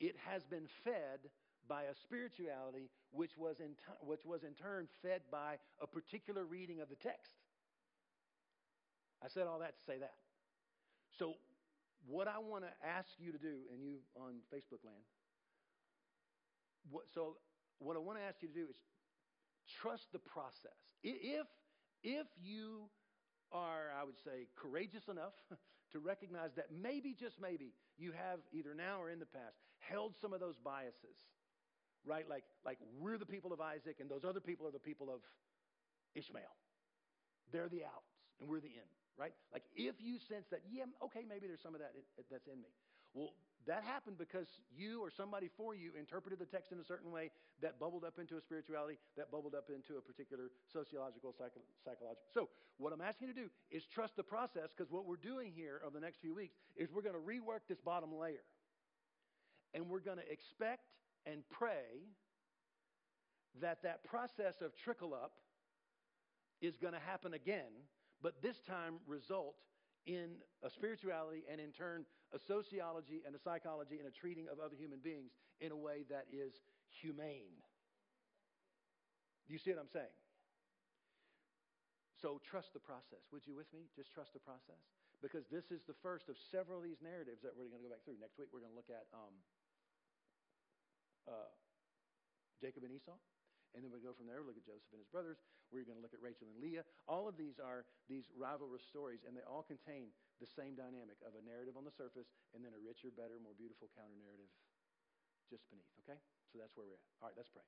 it has been fed by a spirituality which was, in t- which was in turn fed by a particular reading of the text. I said all that to say that. So, what I want to ask you to do, and you on Facebook land, what, so what I want to ask you to do is Trust the process. If, if you are, I would say, courageous enough (laughs) to recognize that maybe, just maybe, you have either now or in the past held some of those biases, right? Like, like we're the people of Isaac and those other people are the people of Ishmael. They're the outs and we're the in, right? Like if you sense that, yeah, okay, maybe there's some of that that's in me. Well, that happened because you or somebody for you interpreted the text in a certain way that bubbled up into a spirituality, that bubbled up into a particular sociological, psycho- psychological. So, what I'm asking you to do is trust the process because what we're doing here over the next few weeks is we're going to rework this bottom layer. And we're going to expect and pray that that process of trickle up is going to happen again, but this time result in a spirituality and in turn a sociology and a psychology and a treating of other human beings in a way that is humane. Do you see what I'm saying? So trust the process. Would you with me? Just trust the process. Because this is the first of several of these narratives that we're going to go back through. Next week, we're going to look at um, uh, Jacob and Esau. And then we go from there, look at Joseph and his brothers. We're going to look at Rachel and Leah. All of these are these rivalrous stories, and they all contain the same dynamic of a narrative on the surface and then a richer, better, more beautiful counter narrative just beneath, okay? So that's where we're at. All right, let's pray.